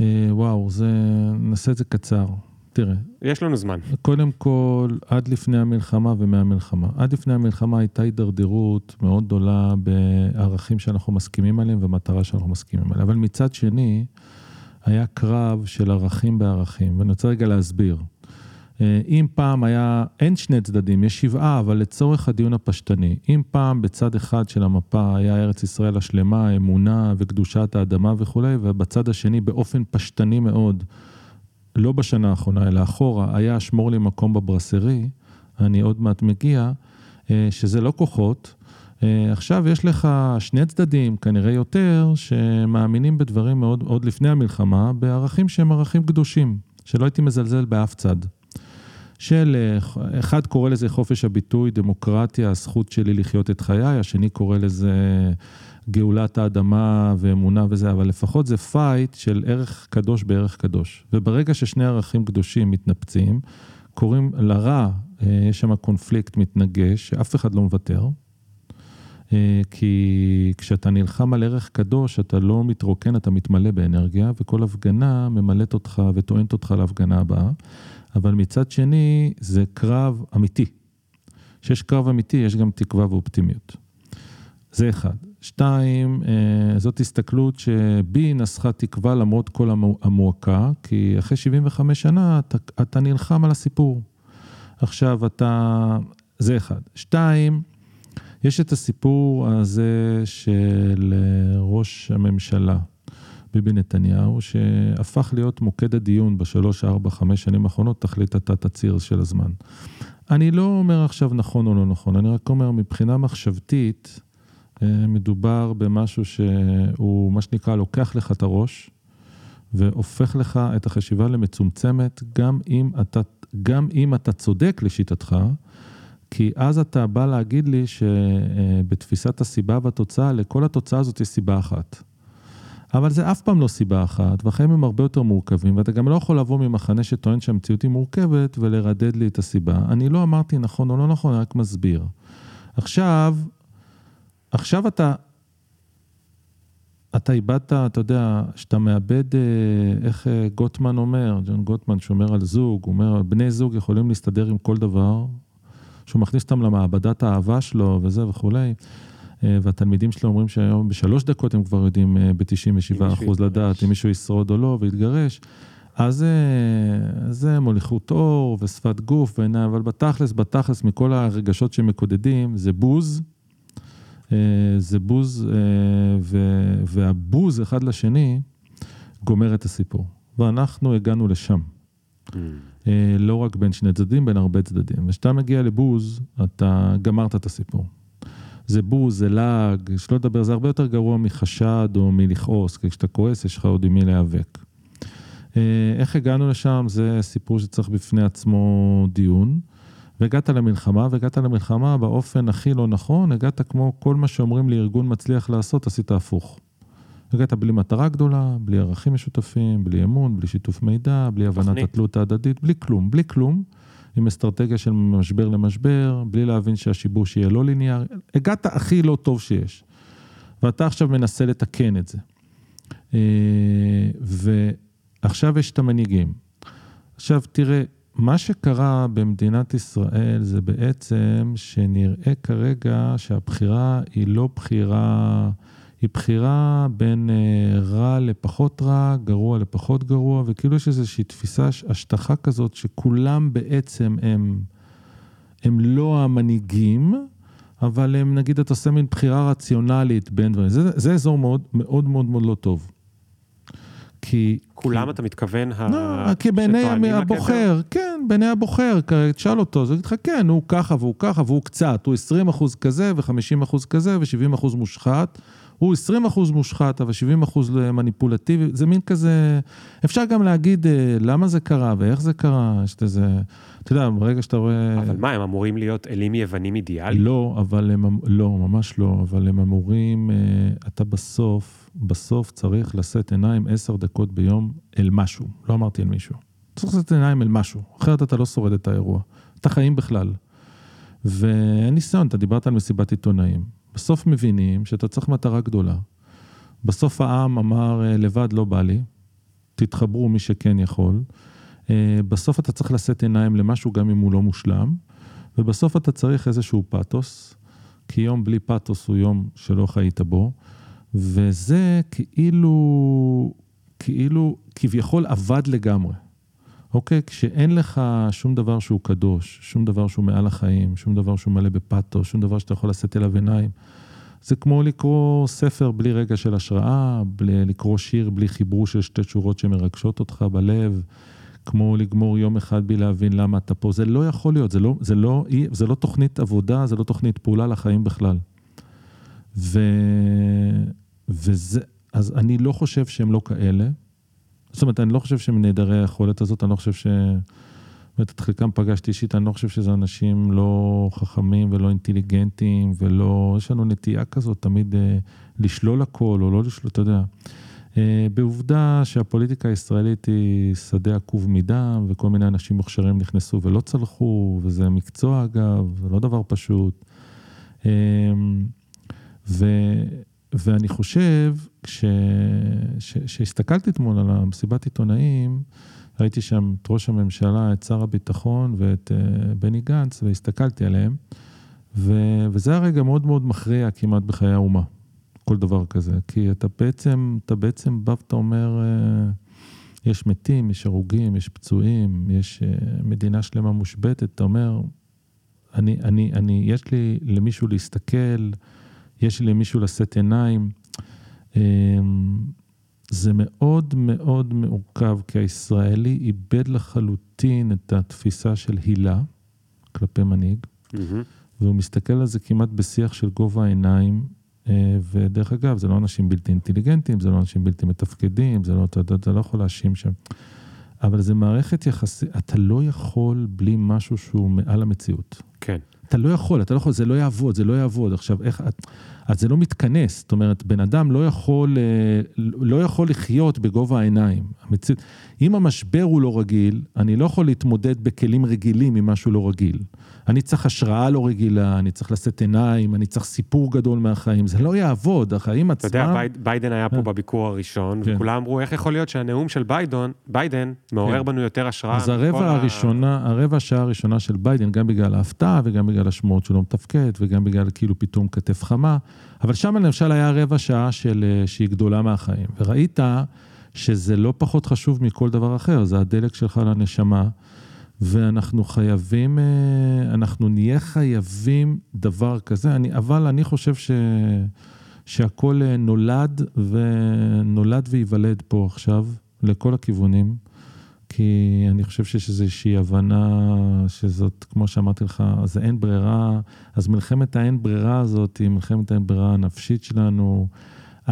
אה, וואו, זה... נעשה את זה קצר. תראה, יש לנו זמן. קודם כל, עד לפני המלחמה ומהמלחמה. עד לפני המלחמה הייתה הידרדרות מאוד גדולה בערכים שאנחנו מסכימים עליהם ומטרה שאנחנו מסכימים עליה. אבל מצד שני, היה קרב של ערכים בערכים, ואני רוצה רגע להסביר. אה, אם פעם היה, אין שני צדדים, יש שבעה, אבל לצורך הדיון הפשטני, אם פעם בצד אחד של המפה היה ארץ ישראל השלמה, אמונה וקדושת האדמה וכולי, ובצד השני באופן פשטני מאוד, לא בשנה האחרונה, אלא אחורה, היה שמור לי מקום בברסרי, אני עוד מעט מגיע, אה, שזה לא כוחות. אה, עכשיו יש לך שני צדדים, כנראה יותר, שמאמינים בדברים מאוד, עוד לפני המלחמה, בערכים שהם ערכים קדושים, שלא הייתי מזלזל באף צד. של, אה, אחד קורא לזה חופש הביטוי, דמוקרטיה, הזכות שלי לחיות את חיי, השני קורא לזה גאולת האדמה ואמונה וזה, אבל לפחות זה fight של ערך קדוש בערך קדוש. וברגע ששני ערכים קדושים מתנפצים, קוראים לזה, אה, יש שם קונפליקט מתנגש, שאף אחד לא מוותר. אה, כי כשאתה נלחם על ערך קדוש, אתה לא מתרוקן, אתה מתמלא באנרגיה, וכל הפגנה ממלאת אותך וטוענת אותך להפגנה הבאה. אבל מצד שני, זה קרב אמיתי. כשיש קרב אמיתי, יש גם תקווה ואופטימיות. זה אחד. שתיים, אה, זאת הסתכלות שבי נסחה תקווה למרות כל המו- המועקה, כי אחרי 75 שנה אתה, אתה נלחם על הסיפור. עכשיו אתה... זה אחד. שתיים, יש את הסיפור הזה של אה, ראש הממשלה, ביבי נתניהו, שהפך להיות מוקד הדיון בשלוש, ארבע, חמש שנים האחרונות, תחליט אתה תצהיר של הזמן. אני לא אומר עכשיו נכון או לא נכון, אני רק אומר מבחינה מחשבתית, אה, מדובר במשהו שהוא, מה שנקרא, לוקח לך את הראש והופך לך את החשיבה למצומצמת, גם אם אתה, גם אם אתה צודק לשיטתך, כי אז אתה בא להגיד לי שבתפיסת הסיבה והתוצאה, לכל התוצאה הזאת יש סיבה אחת. אבל זה אף פעם לא סיבה אחת, והחיים הם הרבה יותר מורכבים, ואתה גם לא יכול לבוא ממחנה שטוען שהמציאות היא מורכבת ולרדד לי את הסיבה. אני לא אמרתי נכון או לא נכון, אני רק מסביר. עכשיו, עכשיו אתה, אתה איבדת, אתה יודע, שאתה מאבד, אה, איך אה, גוטמן אומר, ג'ון גוטמן שאומר על זוג, הוא אומר, בני זוג יכולים להסתדר עם כל דבר, שהוא מכניס אותם למעבדת האהבה שלו וזה וכולי. אה, והתלמידים שלו אומרים שהיום בשלוש דקות הם כבר יודעים אה, ב-97 מישהו אחוז יתגרש. לדעת אם מישהו ישרוד או לא ויתגרש. אז אה, זה מוליכות אור ושפת גוף ועיניים, אבל בתכלס, בתכלס, מכל הרגשות שמקודדים, זה בוז, זה בוז, והבוז אחד לשני גומר את הסיפור. ואנחנו הגענו לשם. Mm. לא רק בין שני צדדים, בין הרבה צדדים. וכשאתה מגיע לבוז, אתה גמרת את הסיפור. זה בוז, זה לעג, שלא לדבר, זה הרבה יותר גרוע מחשד או מלכעוס, כי כשאתה כועס יש לך עוד עם מי להיאבק. איך הגענו לשם, זה סיפור שצריך בפני עצמו דיון. והגעת למלחמה, והגעת למלחמה באופן הכי לא נכון, הגעת כמו כל מה שאומרים לארגון מצליח לעשות, עשית הפוך. הגעת בלי מטרה גדולה, בלי ערכים משותפים, בלי אמון, בלי שיתוף מידע, בלי הבנת התלות ההדדית, בלי כלום, בלי כלום, עם אסטרטגיה של משבר למשבר, בלי להבין שהשיבוש יהיה לא ליניארי, הגעת הכי לא טוב שיש. ואתה עכשיו מנסה לתקן את זה. ועכשיו יש את המנהיגים. עכשיו תראה, מה שקרה במדינת ישראל זה בעצם שנראה כרגע שהבחירה היא לא בחירה, היא בחירה בין רע לפחות רע, גרוע לפחות גרוע, וכאילו יש איזושהי תפיסה, השטחה כזאת, שכולם בעצם הם, הם לא המנהיגים, אבל הם, נגיד, אתה עושה מין בחירה רציונלית בין דברים. זה, זה אזור מאוד מאוד מאוד מאוד לא טוב. כי... כולם כי... אתה מתכוון לא, כי בעיני הבוחר, כן, בעיני הבוחר, תשאל אותו, זה יגיד לך, כן, הוא ככה והוא ככה והוא קצת, הוא 20 אחוז כזה ו-50 אחוז כזה ו-70 אחוז מושחת. הוא 20 אחוז מושחת, אבל 70 אחוז מניפולטיבי, זה מין כזה, אפשר גם להגיד אה, למה זה קרה ואיך זה קרה, יש איזה, אתה יודע, ברגע שאתה רואה... אבל מה, הם אמורים להיות אלים יוונים אידיאליים? לא, אבל הם, אמ- לא, ממש לא, אבל הם אמורים, אה, אתה בסוף, בסוף צריך לשאת עיניים עשר דקות ביום אל משהו, לא אמרתי אל מישהו. צריך לשאת עיניים אל משהו, אחרת אתה לא שורד את האירוע. אתה חיים בכלל. ואין ניסיון, אתה דיברת על מסיבת עיתונאים. בסוף מבינים שאתה צריך מטרה גדולה. בסוף העם אמר, אה, לבד לא בא לי, תתחברו מי שכן יכול. אה, בסוף אתה צריך לשאת עיניים למשהו גם אם הוא לא מושלם, ובסוף אתה צריך איזשהו פאתוס, כי יום בלי פאתוס הוא יום שלא חיית בו, וזה כאילו, כאילו, כביכול עבד לגמרי. אוקיי? כשאין לך שום דבר שהוא קדוש, שום דבר שהוא מעל החיים, שום דבר שהוא מלא בפאתו, שום דבר שאתה יכול לשאת אליו עיניים, זה כמו לקרוא ספר בלי רגע של השראה, בלי, לקרוא שיר בלי חיבור של שתי שורות שמרגשות אותך בלב, כמו לגמור יום אחד בלי להבין למה אתה פה. זה לא יכול להיות, זה לא, זה לא, זה לא תוכנית עבודה, זה לא תוכנית פעולה לחיים בכלל. ו... וזה, אז אני לא חושב שהם לא כאלה. זאת אומרת, אני לא חושב שהם נעדרי היכולת הזאת, אני לא חושב ש... באמת, את חלקם פגשתי אישית, אני לא חושב שזה אנשים לא חכמים ולא אינטליגנטים ולא... יש לנו נטייה כזאת תמיד אה, לשלול הכל או לא לשלול, אתה יודע. אה, בעובדה שהפוליטיקה הישראלית היא שדה עקוב מדם, וכל מיני אנשים מוכשרים נכנסו ולא צלחו, וזה מקצוע אגב, זה לא דבר פשוט. אה, ו... ואני חושב, כשהסתכלתי אתמול על המסיבת עיתונאים, ראיתי שם את ראש הממשלה, את שר הביטחון ואת uh, בני גנץ, והסתכלתי עליהם, ו, וזה הרגע מאוד מאוד מכריע כמעט בחיי האומה, כל דבר כזה. כי אתה בעצם, אתה בעצם בא ואתה אומר, uh, יש מתים, יש הרוגים, יש פצועים, יש uh, מדינה שלמה מושבתת, אתה אומר, אני, אני, אני, יש לי למישהו להסתכל, יש למישהו לשאת עיניים. אמ, זה מאוד מאוד מורכב, כי הישראלי איבד לחלוטין את התפיסה של הילה כלפי מנהיג, mm-hmm. והוא מסתכל על זה כמעט בשיח של גובה העיניים, אה, ודרך אגב, זה לא אנשים בלתי אינטליגנטים, זה לא אנשים בלתי מתפקדים, זה לא, אתה, אתה לא יכול להאשים שם. אבל זה מערכת יחסית, אתה לא יכול בלי משהו שהוא מעל המציאות. כן. אתה לא יכול, אתה לא יכול, זה לא יעבוד, זה לא יעבוד. עכשיו, איך, אז זה לא מתכנס. זאת אומרת, בן אדם לא יכול, אה, לא יכול לחיות בגובה העיניים. המציאות, אם המשבר הוא לא רגיל, אני לא יכול להתמודד בכלים רגילים עם משהו לא רגיל. אני צריך השראה לא רגילה, אני צריך לשאת עיניים, אני צריך סיפור גדול מהחיים, זה לא יעבוד, החיים עצמם... אתה יודע, בייד, ביידן היה פה כן. בביקור הראשון, כן. וכולם אמרו, איך יכול להיות שהנאום של ביידן, ביידן מעורר כן. בנו יותר השראה? אז הרבע הראשונה, ה... הרבע השעה הראשונה של ביידן, גם בגלל ההפתעה וגם בגלל השמועות שהוא לא מתפקד, וגם בגלל כאילו פתאום כתף חמה, אבל שם למשל היה רבע שעה של, אה, שהיא גדולה מהחיים, וראית שזה לא פחות חשוב מכל דבר אחר, זה הדלק שלך לנשמה. ואנחנו חייבים, אה, אנחנו נהיה חייבים דבר כזה, אני, אבל אני חושב ש, שהכל אה, נולד ונולד וייוולד פה עכשיו, לכל הכיוונים, כי אני חושב שיש איזושהי הבנה שזאת, כמו שאמרתי לך, אז אין ברירה, אז מלחמת האין ברירה הזאת היא מלחמת האין ברירה הנפשית שלנו.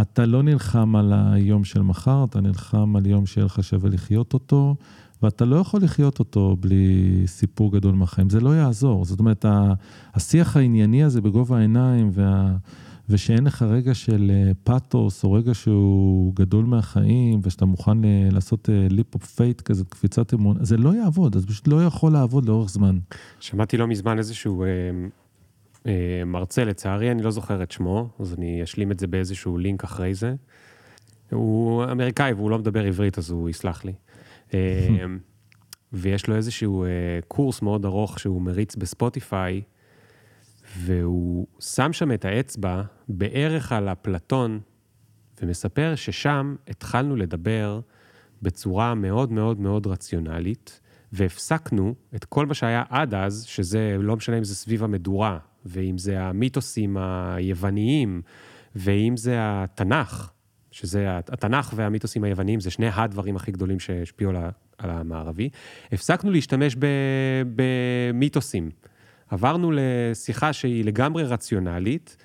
אתה לא נלחם על היום של מחר, אתה נלחם על יום שיהיה לך שווה לחיות אותו. ואתה לא יכול לחיות אותו בלי סיפור גדול מהחיים, זה לא יעזור. זאת אומרת, השיח הענייני הזה בגובה העיניים, וה, ושאין לך רגע של אה, פאתוס, או רגע שהוא גדול מהחיים, ושאתה מוכן לעשות leap of faith כזה, קפיצת אמון, זה לא יעבוד, זה פשוט לא יכול לעבוד לאורך זמן. שמעתי לא מזמן איזשהו אה, אה, מרצה, לצערי אני לא זוכר את שמו, אז אני אשלים את זה באיזשהו לינק אחרי זה. הוא אמריקאי והוא לא מדבר עברית, אז הוא יסלח לי. אמ, ויש לו איזשהו אה, קורס מאוד ארוך שהוא מריץ בספוטיפיי, והוא שם שם את האצבע בערך על אפלטון, ומספר ששם התחלנו לדבר בצורה מאוד מאוד מאוד רציונלית, והפסקנו את כל מה שהיה עד אז, שזה לא משנה אם זה סביב המדורה, ואם זה המיתוסים היווניים, ואם זה התנ"ך, שזה התנ"ך והמיתוסים היווניים, זה שני הדברים הכי גדולים שהשפיעו על המערבי. הפסקנו להשתמש במיתוסים. עברנו לשיחה שהיא לגמרי רציונלית,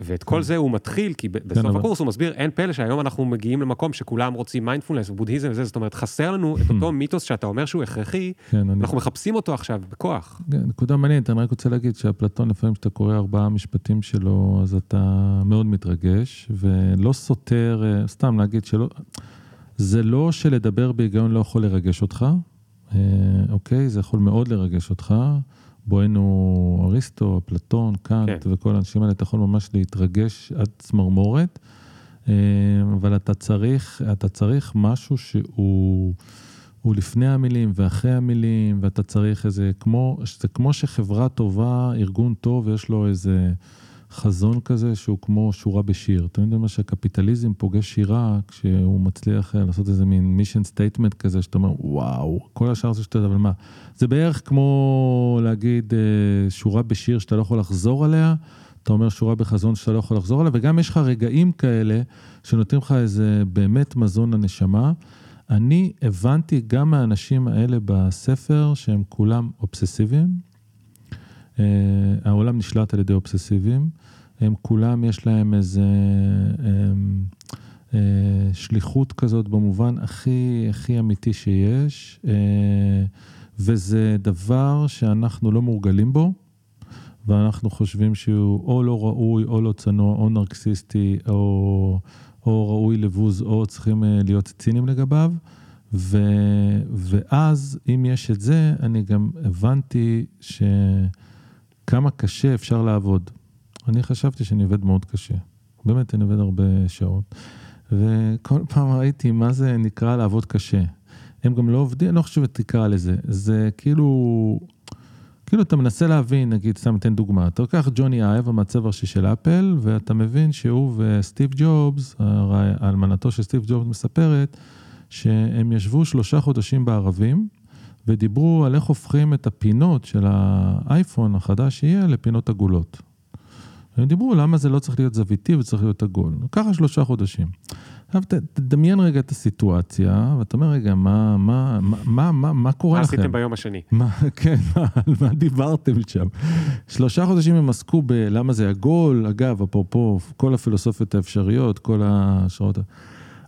ואת כל כן. זה הוא מתחיל, כי בסוף כן, הקורס הוא מסביר, אין פלא שהיום אנחנו מגיעים למקום שכולם רוצים מיינדפולנס ובודהיזם וזה, זאת אומרת, חסר לנו את אותו מיתוס שאתה אומר שהוא הכרחי, כן, אנחנו מחפשים אותו עכשיו בכוח. נקודה מעניינת, אני רק רוצה להגיד שאפלטון, לפעמים כשאתה קורא ארבעה משפטים שלו, אז אתה מאוד מתרגש, ולא סותר, אה, סתם להגיד שלא, זה לא שלדבר בהיגיון לא יכול לרגש אותך, אה, אוקיי? זה יכול מאוד לרגש אותך. בואנו אריסטו, אפלטון, קאנט כן. וכל האנשים האלה, אתה יכול ממש להתרגש עד צמרמורת, אה, אבל אתה צריך, אתה צריך משהו שהוא... הוא לפני המילים ואחרי המילים, ואתה צריך איזה, כמו, זה כמו שחברה טובה, ארגון טוב, יש לו איזה חזון כזה שהוא כמו שורה בשיר. אתה יודע מה שהקפיטליזם פוגש שירה כשהוא מצליח אה, לעשות איזה מין mission statement כזה, שאתה אומר, וואו, כל השאר זה שאתה, אבל מה? זה בערך כמו להגיד אה, שורה בשיר שאתה לא יכול לחזור עליה, אתה אומר שורה בחזון שאתה לא יכול לחזור עליה, וגם יש לך רגעים כאלה שנותנים לך איזה באמת מזון לנשמה. אני הבנתי גם מהאנשים האלה בספר שהם כולם אובססיביים. אה, העולם נשלט על ידי אובססיביים, הם כולם יש להם איזה הם, אה, שליחות כזאת במובן הכי הכי אמיתי שיש, אה, וזה דבר שאנחנו לא מורגלים בו, ואנחנו חושבים שהוא או לא ראוי, או לא צנוע, או נרקסיסטי, או, או ראוי לבוז, או צריכים להיות ציניים לגביו. ו, ואז, אם יש את זה, אני גם הבנתי ש... כמה קשה אפשר לעבוד. אני חשבתי שאני עובד מאוד קשה. באמת, אני עובד הרבה שעות. וכל פעם ראיתי מה זה נקרא לעבוד קשה. הם גם לא עובדים, אני לא חושב שתקרא לזה. זה כאילו, כאילו אתה מנסה להבין, נגיד, סתם אתן דוגמה, אתה לוקח ג'וני אייב, המעצב הראשי של אפל, ואתה מבין שהוא וסטיב ג'ובס, האלמנתו של סטיב ג'ובס מספרת, שהם ישבו שלושה חודשים בערבים, ודיברו על איך הופכים את הפינות של האייפון החדש שיהיה לפינות עגולות. הם דיברו למה זה לא צריך להיות זוויתי וצריך להיות עגול. ככה שלושה חודשים. עכשיו תדמיין רגע את הסיטואציה, ואתה אומר, רגע, מה, מה, מה, מה, מה קורה מה לכם? מה עשיתם ביום השני? מה, כן, על מה דיברתם שם? שלושה חודשים הם עסקו בלמה זה עגול, אגב, אפרופו כל הפילוסופיות האפשריות, כל השעות...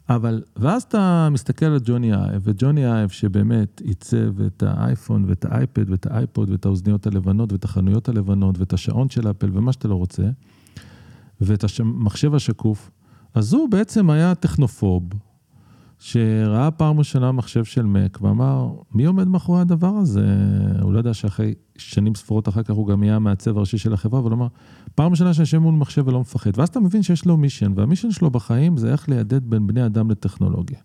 אבל, ואז אתה מסתכל על ג'וני אייב, וג'וני אייב שבאמת עיצב את האייפון ואת האייפד ואת האייפוד ואת האוזניות הלבנות ואת החנויות הלבנות ואת השעון של אפל ומה שאתה לא רוצה, ואת המחשב השקוף, אז הוא בעצם היה טכנופוב, שראה פעם ראשונה מחשב של מק ואמר, מי עומד מאחורי הדבר הזה? הוא לא יודע שאחרי שנים ספורות אחר כך הוא גם יהיה המעצב הראשי של החברה, אבל הוא אמר, פעם ראשונה שאני יושב מול מחשב ולא מפחד. ואז אתה מבין שיש לו מישן, והמישן שלו בחיים זה איך לידד בין בני אדם לטכנולוגיה.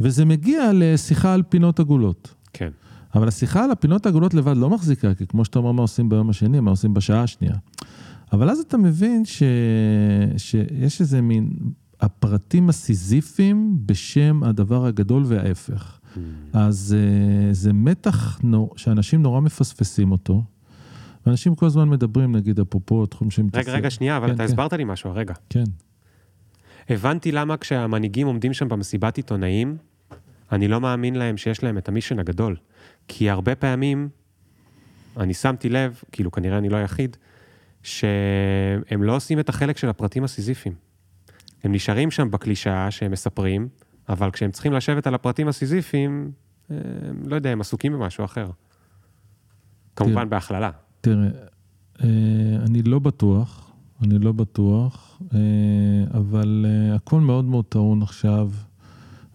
וזה מגיע לשיחה על פינות עגולות. כן. אבל השיחה על הפינות העגולות לבד לא מחזיקה, כי כמו שאתה אומר, מה עושים ביום השני, מה עושים בשעה השנייה. אבל אז אתה מבין ש... שיש איזה מין הפרטים הסיזיפיים בשם הדבר הגדול וההפך. אז אה, זה מתח נור, שאנשים נורא מפספסים אותו. ואנשים כל הזמן מדברים, נגיד, אפרופו תחום שהם... רגע, רגע, שנייה, אבל כן, אתה כן. הסברת לי משהו הרגע. כן. הבנתי למה כשהמנהיגים עומדים שם במסיבת עיתונאים, אני לא מאמין להם שיש להם את המישן הגדול. כי הרבה פעמים, אני שמתי לב, כאילו כנראה אני לא היחיד, שהם לא עושים את החלק של הפרטים הסיזיפיים. הם נשארים שם בקלישאה שהם מספרים, אבל כשהם צריכים לשבת על הפרטים הסיזיפיים, הם, לא יודע, הם עסוקים במשהו אחר. כמובן בהכללה. תראה, אה, אני לא בטוח, אני לא בטוח, אה, אבל אה, הכל מאוד מאוד טעון עכשיו,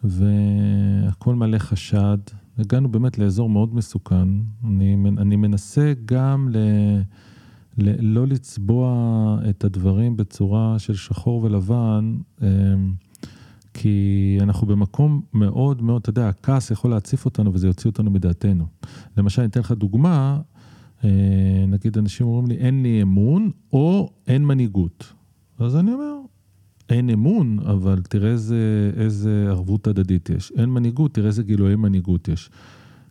והכל מלא חשד. הגענו באמת לאזור מאוד מסוכן. אני, אני מנסה גם ל, ל, לא לצבוע את הדברים בצורה של שחור ולבן, אה, כי אנחנו במקום מאוד מאוד, אתה יודע, הכעס יכול להציף אותנו וזה יוציא אותנו מדעתנו. למשל, אני אתן לך דוגמה, אה, נגיד אנשים אומרים לי, אין לי אמון, או אין מנהיגות. אז אני אומר, אין אמון, אבל תראה איזה, איזה ערבות הדדית יש. אין מנהיגות, תראה איזה גילויי מנהיגות יש.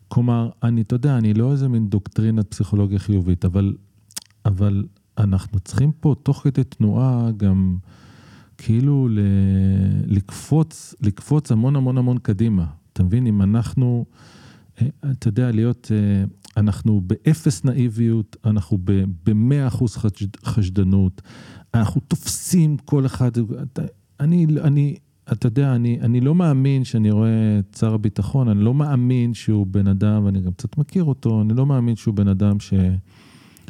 כלומר, אני, אתה יודע, אני לא איזה מין דוקטרינת פסיכולוגיה חיובית, אבל, אבל אנחנו צריכים פה, תוך כדי תנועה, גם כאילו ל, לקפוץ, לקפוץ המון המון המון קדימה. אתה מבין, אם אנחנו, אה, אתה יודע, להיות... אה, אנחנו באפס נאיביות, אנחנו במאה אחוז חשדנות, אנחנו תופסים כל אחד, אני, אני, אתה יודע, אני, אני לא מאמין שאני רואה את שר הביטחון, אני לא מאמין שהוא בן אדם, ואני גם קצת מכיר אותו, אני לא מאמין שהוא בן אדם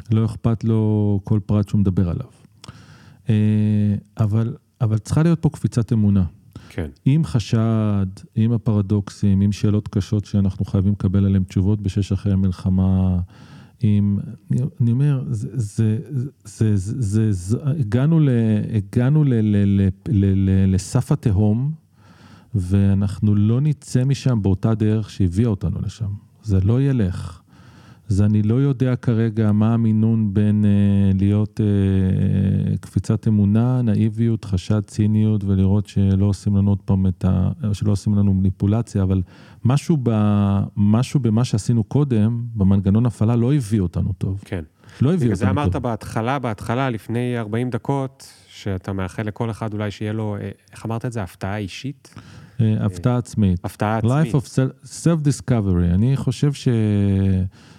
שלא אכפת לו כל פרט שהוא מדבר עליו. אבל, אבל צריכה להיות פה קפיצת אמונה. כן. עם חשד, עם הפרדוקסים, עם שאלות קשות שאנחנו חייבים לקבל עליהן תשובות בשש אחרי המלחמה, עם, אני, אומר, זה, זה, זה, זה, זה, הגענו, ל, הגענו ל, ל, ל, ל, ל, לסף התהום, ואנחנו לא נצא משם באותה דרך שהביאה אותנו לשם. זה לא ילך. אז אני לא יודע כרגע מה המינון בין אה, להיות אה, קפיצת אמונה, נאיביות, חשד, ציניות, ולראות שלא עושים לנו עוד פעם את ה... שלא עושים לנו מניפולציה, אבל משהו, ב, משהו במה שעשינו קודם, במנגנון הפעלה, לא הביא אותנו טוב. כן. לא הביא אותנו טוב. זה אמרת בהתחלה, בהתחלה, לפני 40 דקות, שאתה מאחל לכל אחד אולי שיהיה לו, אה, איך אמרת את זה, הפתעה אישית? הפתעה עצמית. הפתעה עצמית. Life of self-discovery. אני חושב ש...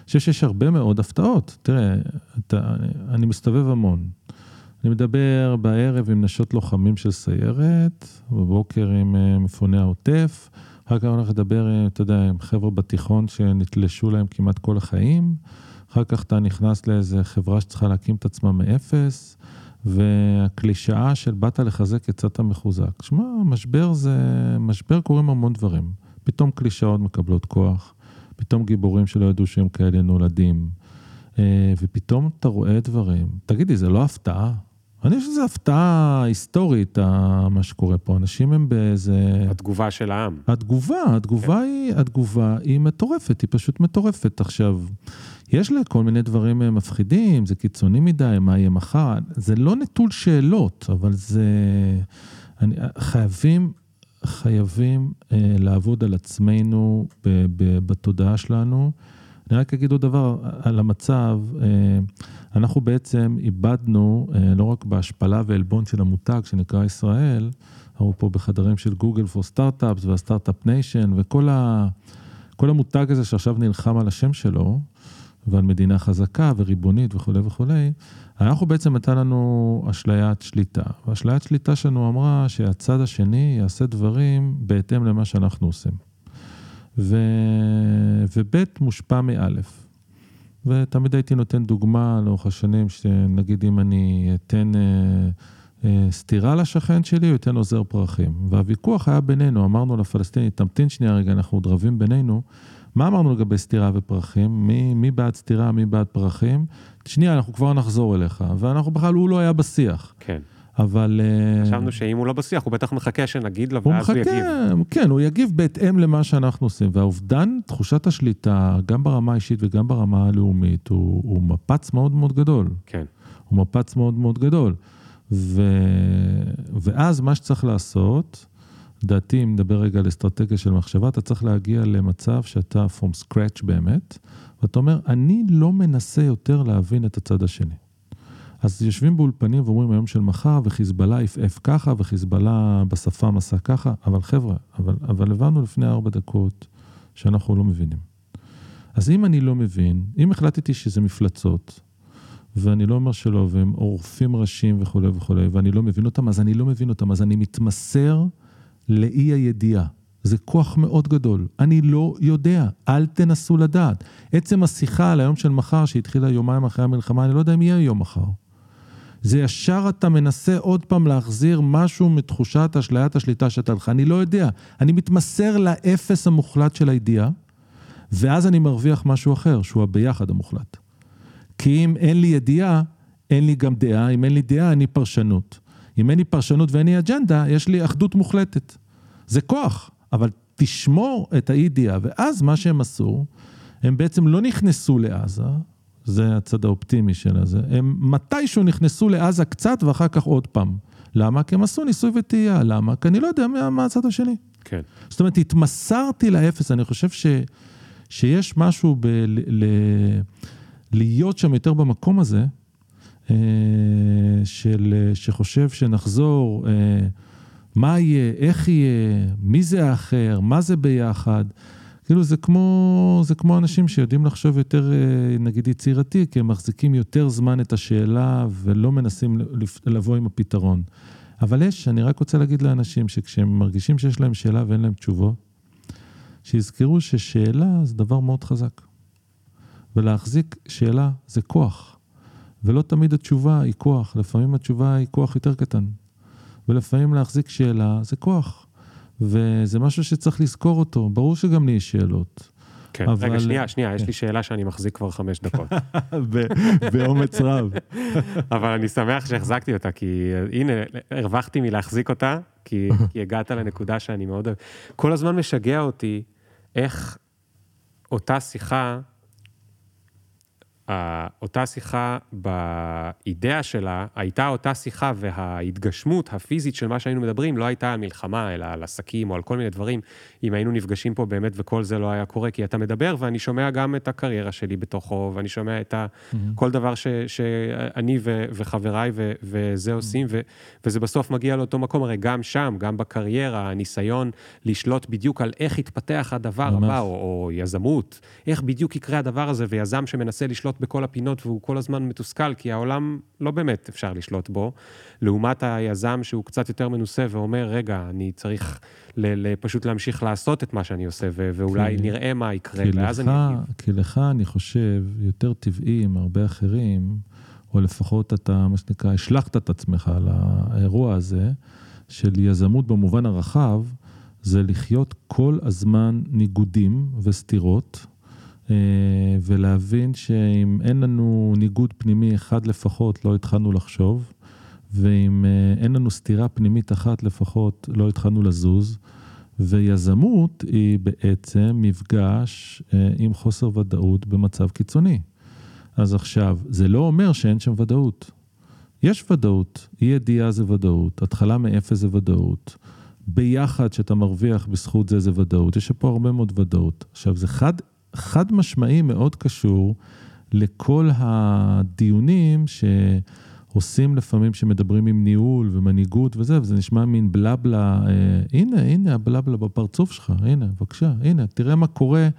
חושב שיש הרבה מאוד הפתעות. תראה, אתה, אני מסתובב המון. אני מדבר בערב עם נשות לוחמים של סיירת, בבוקר עם מפוני העוטף, אחר כך אני הולך לדבר, אתה יודע, עם חבר'ה בתיכון שנתלשו להם כמעט כל החיים, אחר כך אתה נכנס לאיזה חברה שצריכה להקים את עצמה מאפס, והקלישאה של באת לחזק יצאת מחוזק. שמע, משבר זה, משבר קורים המון דברים. פתאום קלישאות מקבלות כוח. פתאום גיבורים שלא ידעו שהם כאלה נולדים, ופתאום אתה רואה דברים. תגידי, זה לא הפתעה? אני חושב שזו הפתעה היסטורית, מה שקורה פה. אנשים הם באיזה... התגובה של העם. התגובה, התגובה, כן. היא, התגובה היא מטורפת, היא פשוט מטורפת. עכשיו, יש לה כל מיני דברים מפחידים, זה קיצוני מדי, מה יהיה מחר, זה לא נטול שאלות, אבל זה... אני, חייבים חייבים אה, לעבוד על עצמנו ב, ב, בתודעה שלנו. אני רק אגיד עוד דבר על המצב, אה, אנחנו בעצם איבדנו, אה, לא רק בהשפלה ועלבון של המותג שנקרא ישראל, אנחנו פה בחדרים של גוגל for startups וה startup nation וכל ה, כל המותג הזה שעכשיו נלחם על השם שלו, ועל מדינה חזקה וריבונית וכולי וכולי, אנחנו בעצם הייתה לנו אשליית שליטה. ואשליית שליטה שלנו אמרה שהצד השני יעשה דברים בהתאם למה שאנחנו עושים. ו... וב' מושפע מאלף. ותמיד הייתי נותן דוגמה לאורך השנים, שנגיד אם אני אתן אה, אה, סטירה לשכן שלי, הוא ייתן עוזר פרחים. והוויכוח היה בינינו, אמרנו לפלסטיני, תמתין שנייה רגע, אנחנו עוד רבים בינינו. מה אמרנו לגבי סטירה ופרחים? מי, מי בעד סטירה, מי בעד פרחים? שנייה, אנחנו כבר נחזור אליך. ואנחנו בכלל, הוא לא היה בשיח. כן. אבל... חשבנו שאם הוא לא בשיח, הוא בטח מחכה שנגיד לו, ואז הוא, מחכה, יגיב. כן, הוא יגיב בהתאם למה שאנחנו עושים. והאובדן, תחושת השליטה, גם ברמה האישית וגם ברמה הלאומית, הוא, הוא מפץ מאוד מאוד גדול. כן. הוא מפץ מאוד מאוד גדול. ו... ואז מה שצריך לעשות, לדעתי, אם נדבר רגע על אסטרטגיה של מחשבה, אתה צריך להגיע למצב שאתה from scratch באמת, ואתה אומר, אני לא מנסה יותר להבין את הצד השני. אז יושבים באולפנים ואומרים היום של מחר, וחיזבאללה יפעף ככה, וחיזבאללה בשפם עשה ככה, אבל חבר'ה, אבל, אבל הבנו לפני ארבע דקות שאנחנו לא מבינים. אז אם אני לא מבין, אם החלטתי שזה מפלצות, ואני לא אומר שלא, והם עורפים ראשים וכולי וכולי, ואני לא מבין אותם, אז אני לא מבין אותם, אז אני מתמסר לאי הידיעה. זה כוח מאוד גדול. אני לא יודע, אל תנסו לדעת. עצם השיחה על היום של מחר, שהתחילה יומיים אחרי המלחמה, אני לא יודע אם יהיה יום מחר. זה ישר אתה מנסה עוד פעם להחזיר משהו מתחושת אשליית השליטה שאתה לך. אני לא יודע. אני מתמסר לאפס המוחלט של הידיעה, ואז אני מרוויח משהו אחר, שהוא הביחד המוחלט. כי אם אין לי ידיעה, אין לי גם דעה, אם אין לי דעה, אין לי פרשנות. אם אין לי פרשנות ואין לי אג'נדה, יש לי אחדות מוחלטת. זה כוח, אבל תשמור את האי-ידיעה. ואז מה שהם עשו, הם בעצם לא נכנסו לעזה, זה הצד האופטימי של הזה, הם מתישהו נכנסו לעזה קצת ואחר כך עוד פעם. למה? כי הם עשו ניסוי וטעייה. למה? כי אני לא יודע מה, מה הצד השני. כן. זאת אומרת, התמסרתי לאפס, אני חושב ש, שיש משהו ב... ל, ל, להיות שם יותר במקום הזה, אה, של, שחושב שנחזור, אה, מה יהיה, איך יהיה, מי זה האחר, מה זה ביחד. כאילו זה כמו, זה כמו אנשים שיודעים לחשוב יותר, אה, נגיד, יצירתי, כי הם מחזיקים יותר זמן את השאלה ולא מנסים לבוא עם הפתרון. אבל יש, אני רק רוצה להגיד לאנשים שכשהם מרגישים שיש להם שאלה ואין להם תשובות, שיזכרו ששאלה זה דבר מאוד חזק. ולהחזיק שאלה זה כוח. ולא תמיד התשובה היא כוח, לפעמים התשובה היא כוח יותר קטן. ולפעמים להחזיק שאלה זה כוח. וזה משהו שצריך לזכור אותו. ברור שגם לי יש שאלות. כן, אבל... רגע, שנייה, שנייה, יש לי שאלה שאני מחזיק כבר חמש דקות. באומץ רב. אבל אני שמח שהחזקתי אותה, כי הנה, הרווחתי מלהחזיק אותה, כי, כי הגעת לנקודה שאני מאוד אוהב. כל הזמן משגע אותי איך אותה שיחה אותה שיחה באידאה שלה, הייתה אותה שיחה וההתגשמות הפיזית של מה שהיינו מדברים לא הייתה על מלחמה, אלא על עסקים או על כל מיני דברים, אם היינו נפגשים פה באמת וכל זה לא היה קורה, כי אתה מדבר ואני שומע גם את הקריירה שלי בתוכו, ואני שומע את ה... Mm-hmm. כל דבר ש, שאני ו, וחבריי ו, וזה עושים, ו, וזה בסוף מגיע לאותו מקום, הרי גם שם, גם בקריירה, הניסיון לשלוט בדיוק על איך יתפתח הדבר ממש. הבא, או, או יזמות, איך בדיוק יקרה הדבר הזה, ויזם שמנסה לשלוט לשלוט בכל הפינות והוא כל הזמן מתוסכל, כי העולם לא באמת אפשר לשלוט בו, לעומת היזם שהוא קצת יותר מנוסה ואומר, רגע, אני צריך ל- ל- פשוט להמשיך לעשות את מה שאני עושה, ו- ואולי כי, נראה מה יקרה, ואז לך, אני. כי לך, אני חושב, יותר טבעי עם הרבה אחרים, או לפחות אתה, מה שנקרא, השלכת את עצמך לאירוע הזה, של יזמות במובן הרחב, זה לחיות כל הזמן ניגודים וסתירות, ולהבין שאם אין לנו ניגוד פנימי אחד לפחות, לא התחלנו לחשוב, ואם אה, אין לנו סתירה פנימית אחת לפחות, לא התחלנו לזוז. ויזמות היא בעצם מפגש אה, עם חוסר ודאות במצב קיצוני. אז עכשיו, זה לא אומר שאין שם ודאות. יש ודאות, אי ידיעה זה ודאות, התחלה מאפס זה ודאות, ביחד שאתה מרוויח בזכות זה זה ודאות, יש פה הרבה מאוד ודאות. עכשיו, זה חד חד משמעי מאוד קשור לכל הדיונים שעושים לפעמים שמדברים עם ניהול ומנהיגות וזה, וזה נשמע מין בלבלה, אה, הנה, הנה הבלבלה בפרצוף שלך, הנה, בבקשה, הנה, תראה מה קורה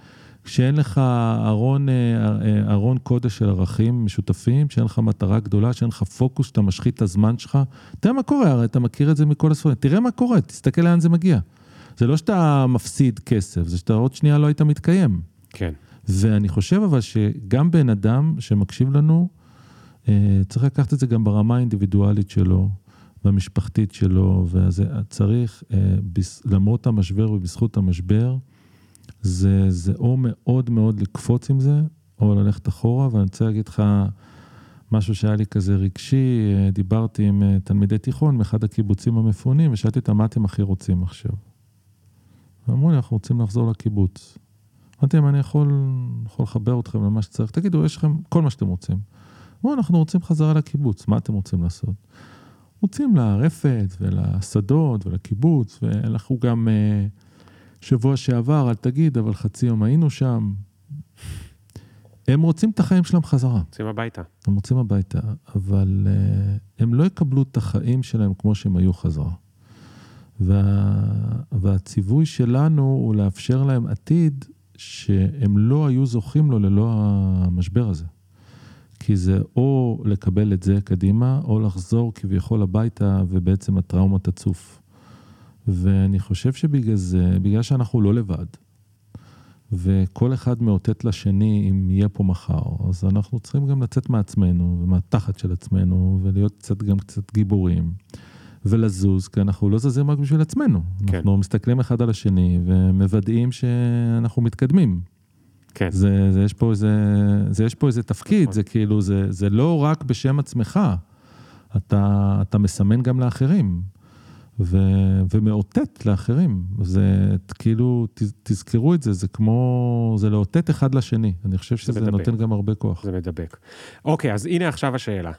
כשאין לך ארון, אה, אה, ארון קודש של ערכים משותפים, שאין לך מטרה גדולה, שאין לך פוקוס, שאתה משחית את הזמן שלך. תראה מה קורה, הרי אתה מכיר את זה מכל הספרים, תראה מה קורה, תסתכל לאן זה מגיע. זה לא שאתה מפסיד כסף, זה שאתה עוד שנייה לא היית מתקיים. כן. ואני חושב אבל שגם בן אדם שמקשיב לנו, אה, צריך לקחת את זה גם ברמה האינדיבידואלית שלו, והמשפחתית שלו, ואז צריך, אה, למרות המשבר ובזכות המשבר, זה, זה או מאוד מאוד לקפוץ עם זה, או ללכת אחורה, ואני רוצה להגיד לך משהו שהיה לי כזה רגשי, אה, דיברתי עם תלמידי תיכון מאחד הקיבוצים המפונים, ושאלתי אותם, מה אתם הכי רוצים עכשיו? ואמרו לי, אנחנו רוצים לחזור לקיבוץ. אמרתי להם, אני יכול, יכול לחבר אתכם למה שצריך, תגידו, יש לכם כל מה שאתם רוצים. אמרו, אנחנו רוצים חזרה לקיבוץ, מה אתם רוצים לעשות? מוצאים לרפת ולשדות ולקיבוץ, ואנחנו גם אה, שבוע שעבר, אל תגיד, אבל חצי יום היינו שם. הם רוצים את החיים שלהם חזרה. רוצים הביתה. הם רוצים הביתה, אבל uh, הם לא יקבלו את החיים שלהם כמו שהם היו חזרה. וה, והציווי שלנו הוא לאפשר להם עתיד שהם לא היו זוכים לו ללא המשבר הזה. כי זה או לקבל את זה קדימה, או לחזור כביכול הביתה ובעצם הטראומה תצוף. ואני חושב שבגלל זה, בגלל שאנחנו לא לבד, וכל אחד מאותת לשני אם יהיה פה מחר, אז אנחנו צריכים גם לצאת מעצמנו ומהתחת של עצמנו ולהיות קצת גם קצת גיבורים ולזוז, כי אנחנו לא זזים רק בשביל עצמנו. כן. אנחנו מסתכלים אחד על השני ומוודאים שאנחנו מתקדמים. כן. זה, זה, יש פה איזה, זה יש פה איזה תפקיד, נכון. זה כאילו, זה, זה לא רק בשם עצמך, אתה, אתה מסמן גם לאחרים. ו, ומאותת לאחרים. זה כאילו, ת, תזכרו את זה, זה כמו, זה לאותת אחד לשני. אני חושב שזה מדבק. נותן גם הרבה כוח. זה מדבק. אוקיי, אז הנה עכשיו השאלה,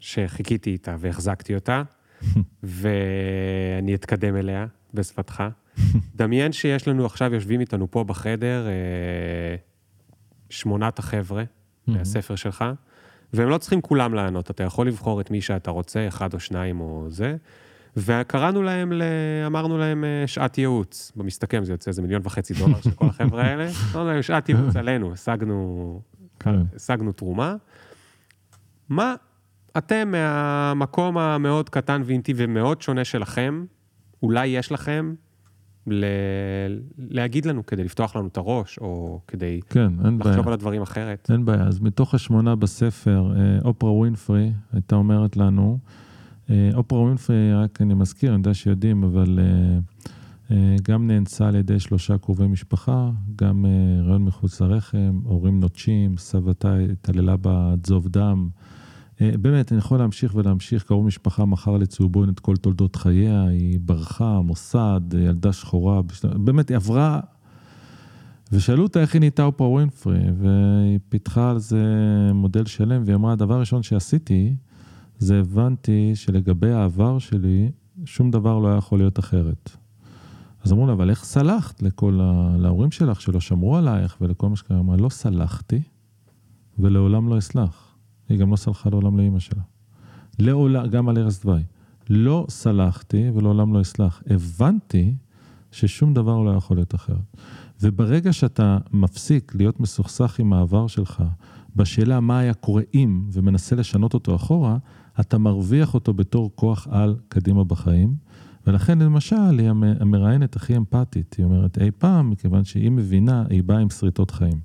שחיכיתי איתה והחזקתי אותה, ואני אתקדם אליה בשפתך. דמיין שיש לנו עכשיו, יושבים איתנו פה בחדר, אה, שמונת החבר'ה מהספר שלך, והם לא צריכים כולם לענות, אתה יכול לבחור את מי שאתה רוצה, אחד או שניים או זה. וקראנו להם, אמרנו להם אה, שעת ייעוץ. במסתכם זה יוצא איזה מיליון וחצי דולר של כל החבר'ה האלה. אמרנו להם שעת ייעוץ עלינו, השגנו, כן. השגנו תרומה. מה אתם מהמקום המאוד קטן ואינטיבי ומאוד שונה שלכם, אולי יש לכם ל... להגיד לנו כדי לפתוח לנו את הראש, או כדי כן, לחשוב בעיה. על הדברים אחרת. אין בעיה. אז מתוך השמונה בספר, אה, אופרה ווינפרי הייתה אומרת לנו, אה, אופרה ווינפרי, רק אני מזכיר, אני יודע שיודעים, אבל אה, גם נאנסה על ידי שלושה קרובי משפחה, גם הריון מחוץ לרחם, הורים נוטשים, סבתה התעללה בת זוב דם. באמת, אני יכול להמשיך ולהמשיך, קרוב משפחה מכר לצהובון את כל תולדות חייה, היא ברחה, מוסד, ילדה שחורה, באמת, היא עברה... ושאלו אותה איך היא נהייתה אופרה ווינפרי, והיא פיתחה על זה מודל שלם, והיא אמרה, הדבר הראשון שעשיתי, זה הבנתי שלגבי העבר שלי, שום דבר לא היה יכול להיות אחרת. אז אמרו לה, אבל איך סלחת לכל ה... להורים שלך שלא שמרו עלייך ולכל מה שקרה? אמרה, לא סלחתי ולעולם לא אסלח. היא גם לא סלחה לעולם לאימא שלה. לעולם, גם על ערש דווי. לא סלחתי ולעולם לא אסלח. הבנתי ששום דבר לא יכול להיות אחרת. וברגע שאתה מפסיק להיות מסוכסך עם העבר שלך, בשאלה מה היה קורה אם, ומנסה לשנות אותו אחורה, אתה מרוויח אותו בתור כוח על קדימה בחיים. ולכן למשל, היא המראיינת הכי אמפתית, היא אומרת אי פעם, מכיוון שהיא מבינה, היא באה עם שריטות חיים.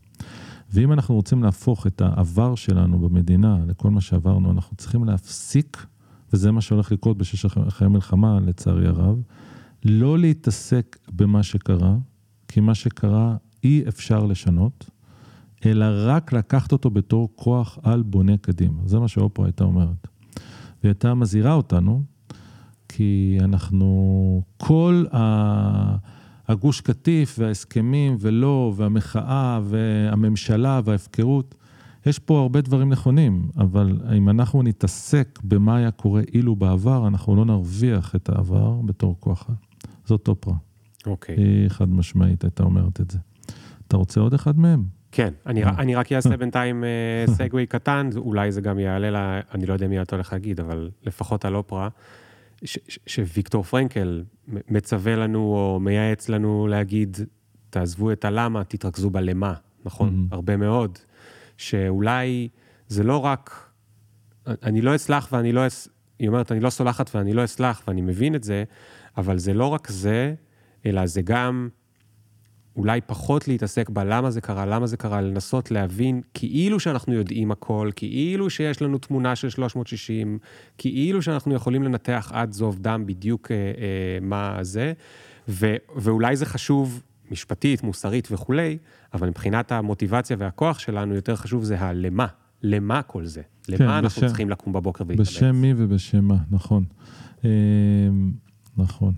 ואם אנחנו רוצים להפוך את העבר שלנו במדינה לכל מה שעברנו, אנחנו צריכים להפסיק, וזה מה שהולך לקרות בשש אחרי המלחמה, לצערי הרב, לא להתעסק במה שקרה, כי מה שקרה אי אפשר לשנות, אלא רק לקחת אותו בתור כוח על בונה קדימה. זה מה שאופרה הייתה אומרת. והיא הייתה מזהירה אותנו, כי אנחנו, כל הגוש קטיף וההסכמים ולא, והמחאה והממשלה וההפקרות, יש פה הרבה דברים נכונים, אבל אם אנחנו נתעסק במה היה קורה אילו בעבר, אנחנו לא נרוויח את העבר בתור כוח. זאת אופרה. אוקיי. היא חד משמעית הייתה אומרת את זה. אתה רוצה עוד אחד מהם? כן, אני, אה. אני רק אעשה בינתיים סגווי אה, קטן, אולי זה גם יעלה לה, אני לא יודע מי אתה הולך להגיד, אבל לפחות על אופרה, שוויקטור פרנקל מצווה לנו או מייעץ לנו להגיד, תעזבו את הלמה, תתרכזו בלמה, נכון? Mm-hmm. הרבה מאוד. שאולי זה לא רק, אני לא אסלח ואני לא, אס... היא אומרת, אני לא סולחת ואני לא אסלח, ואני מבין את זה, אבל זה לא רק זה, אלא זה גם... אולי פחות להתעסק בלמה זה קרה, למה זה קרה, לנסות להבין כאילו שאנחנו יודעים הכל, כאילו שיש לנו תמונה של 360, כאילו שאנחנו יכולים לנתח עד זוב דם בדיוק אה, אה, מה זה, ו, ואולי זה חשוב משפטית, מוסרית וכולי, אבל מבחינת המוטיבציה והכוח שלנו, יותר חשוב זה הלמה. למה כל זה? למה כן, אנחנו בשם, צריכים לקום בבוקר ולהתאמץ? בשם מי ובשם מה, נכון. אה, נכון.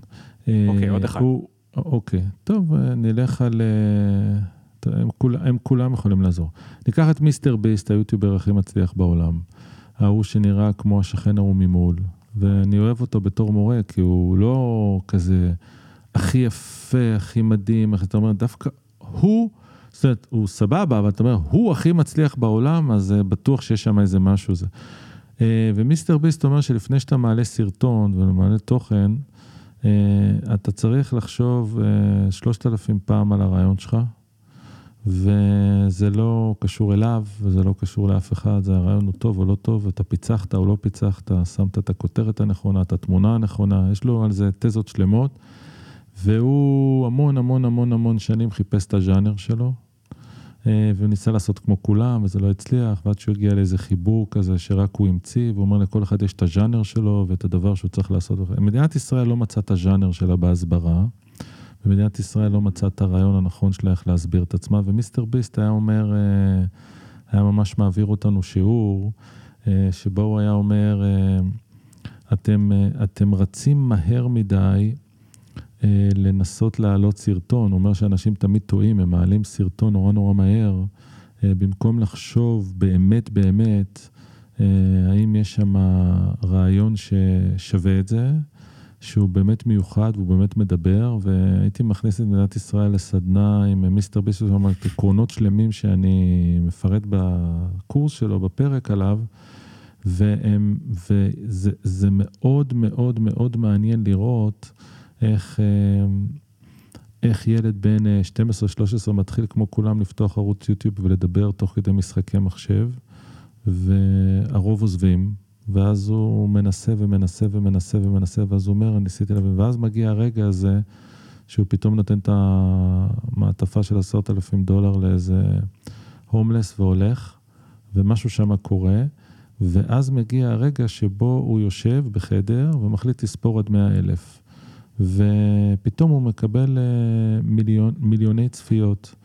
אוקיי, עוד אחד. הוא, אוקיי, טוב, אה, נלך על... אה, הם, כול, הם כולם יכולים לעזור. ניקח את מיסטר ביסט, היוטיובר הכי מצליח בעולם. ההוא שנראה כמו השכן ההוא ממול, ואני אוהב אותו בתור מורה, כי הוא לא כזה הכי יפה, הכי מדהים, איך אתה אומר, דווקא הוא, זאת אומרת, הוא סבבה, אבל אתה אומר, הוא הכי מצליח בעולם, אז uh, בטוח שיש שם איזה משהו זה. ומיסטר ביסט אומר שלפני שאתה מעלה סרטון ומעלה תוכן, אתה צריך לחשוב שלושת אלפים פעם על הרעיון שלך, וזה לא קשור אליו, וזה לא קשור לאף אחד, זה הרעיון הוא טוב או לא טוב, אתה פיצחת או לא פיצחת, שמת את הכותרת הנכונה, את התמונה הנכונה, יש לו על זה תזות שלמות, והוא המון המון המון המון שנים חיפש את הז'אנר שלו, אה, וניסה לעשות כמו כולם, וזה לא הצליח, ועד שהוא הגיע לאיזה חיבור כזה שרק הוא המציא, והוא אומר לכל אחד יש את הז'אנר שלו ואת הדבר שהוא צריך לעשות. מדינת ישראל לא מצאה את הז'אנר שלה בהסברה. ומדינת ישראל לא מצאה את הרעיון הנכון שלה איך להסביר את עצמה, ומיסטר ביסט היה אומר, אה, היה ממש מעביר אותנו שיעור, אה, שבו הוא היה אומר, אתם, אתם רצים מהר מדי לנסות להעלות סרטון, הוא אומר שאנשים תמיד טועים, הם מעלים סרטון נורא נורא מהר, במקום לחשוב באמת באמת, האם יש שם רעיון ששווה את זה, שהוא באמת מיוחד והוא באמת מדבר, והייתי מכניס את מדינת ישראל לסדנה עם מיסטר ביסוס, זאת אומרת, עקרונות שלמים שאני מפרט בקורס שלו, בפרק עליו, והם, וזה מאוד מאוד מאוד מעניין לראות איך, איך ילד בן 12-13 מתחיל כמו כולם לפתוח ערוץ יוטיוב ולדבר תוך כדי משחקי מחשב, והרוב עוזבים. ואז הוא מנסה ומנסה ומנסה ומנסה, ואז הוא אומר, ניסיתי להבין, ואז מגיע הרגע הזה, שהוא פתאום נותן את המעטפה של עשרת אלפים דולר לאיזה הומלס והולך, ומשהו שם קורה, ואז מגיע הרגע שבו הוא יושב בחדר ומחליט לספור עד מאה אלף. ופתאום הוא מקבל אה, מיליון, מיליוני צפיות.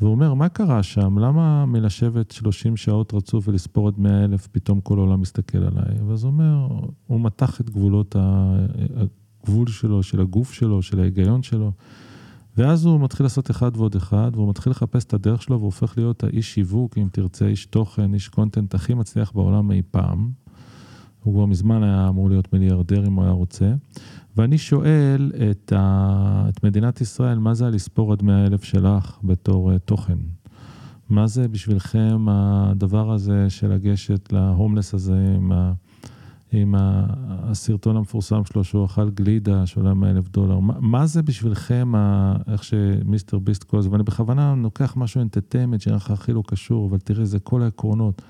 והוא אומר, מה קרה שם? למה מלשבת 30 שעות רצוף ולספור עד 100 אלף, פתאום כל העולם מסתכל עליי? ואז הוא אומר, הוא מתח את גבולות הגבול שלו, של הגוף שלו, של ההיגיון שלו. ואז הוא מתחיל לעשות אחד ועוד אחד, והוא מתחיל לחפש את הדרך שלו, והוא הופך להיות האיש שיווק, אם תרצה, איש תוכן, איש content הכי מצליח בעולם אי פעם. הוא כבר מזמן היה אמור להיות מיליארדר אם הוא היה רוצה. ואני שואל את, ה... את מדינת ישראל, מה זה הלספור עד 100 אלף שלך בתור אה, תוכן? מה זה בשבילכם הדבר הזה של לגשת להומלס הזה עם, ה... עם ה... הסרטון המפורסם שלו שהוא אכל גלידה שעולה 100 אלף דולר? מה, מה זה בשבילכם, ה... איך שמיסטר ביסט לזה? ואני בכוונה לוקח משהו entertainment שנראה לך הכי לא קשור, אבל תראה, זה כל העקרונות.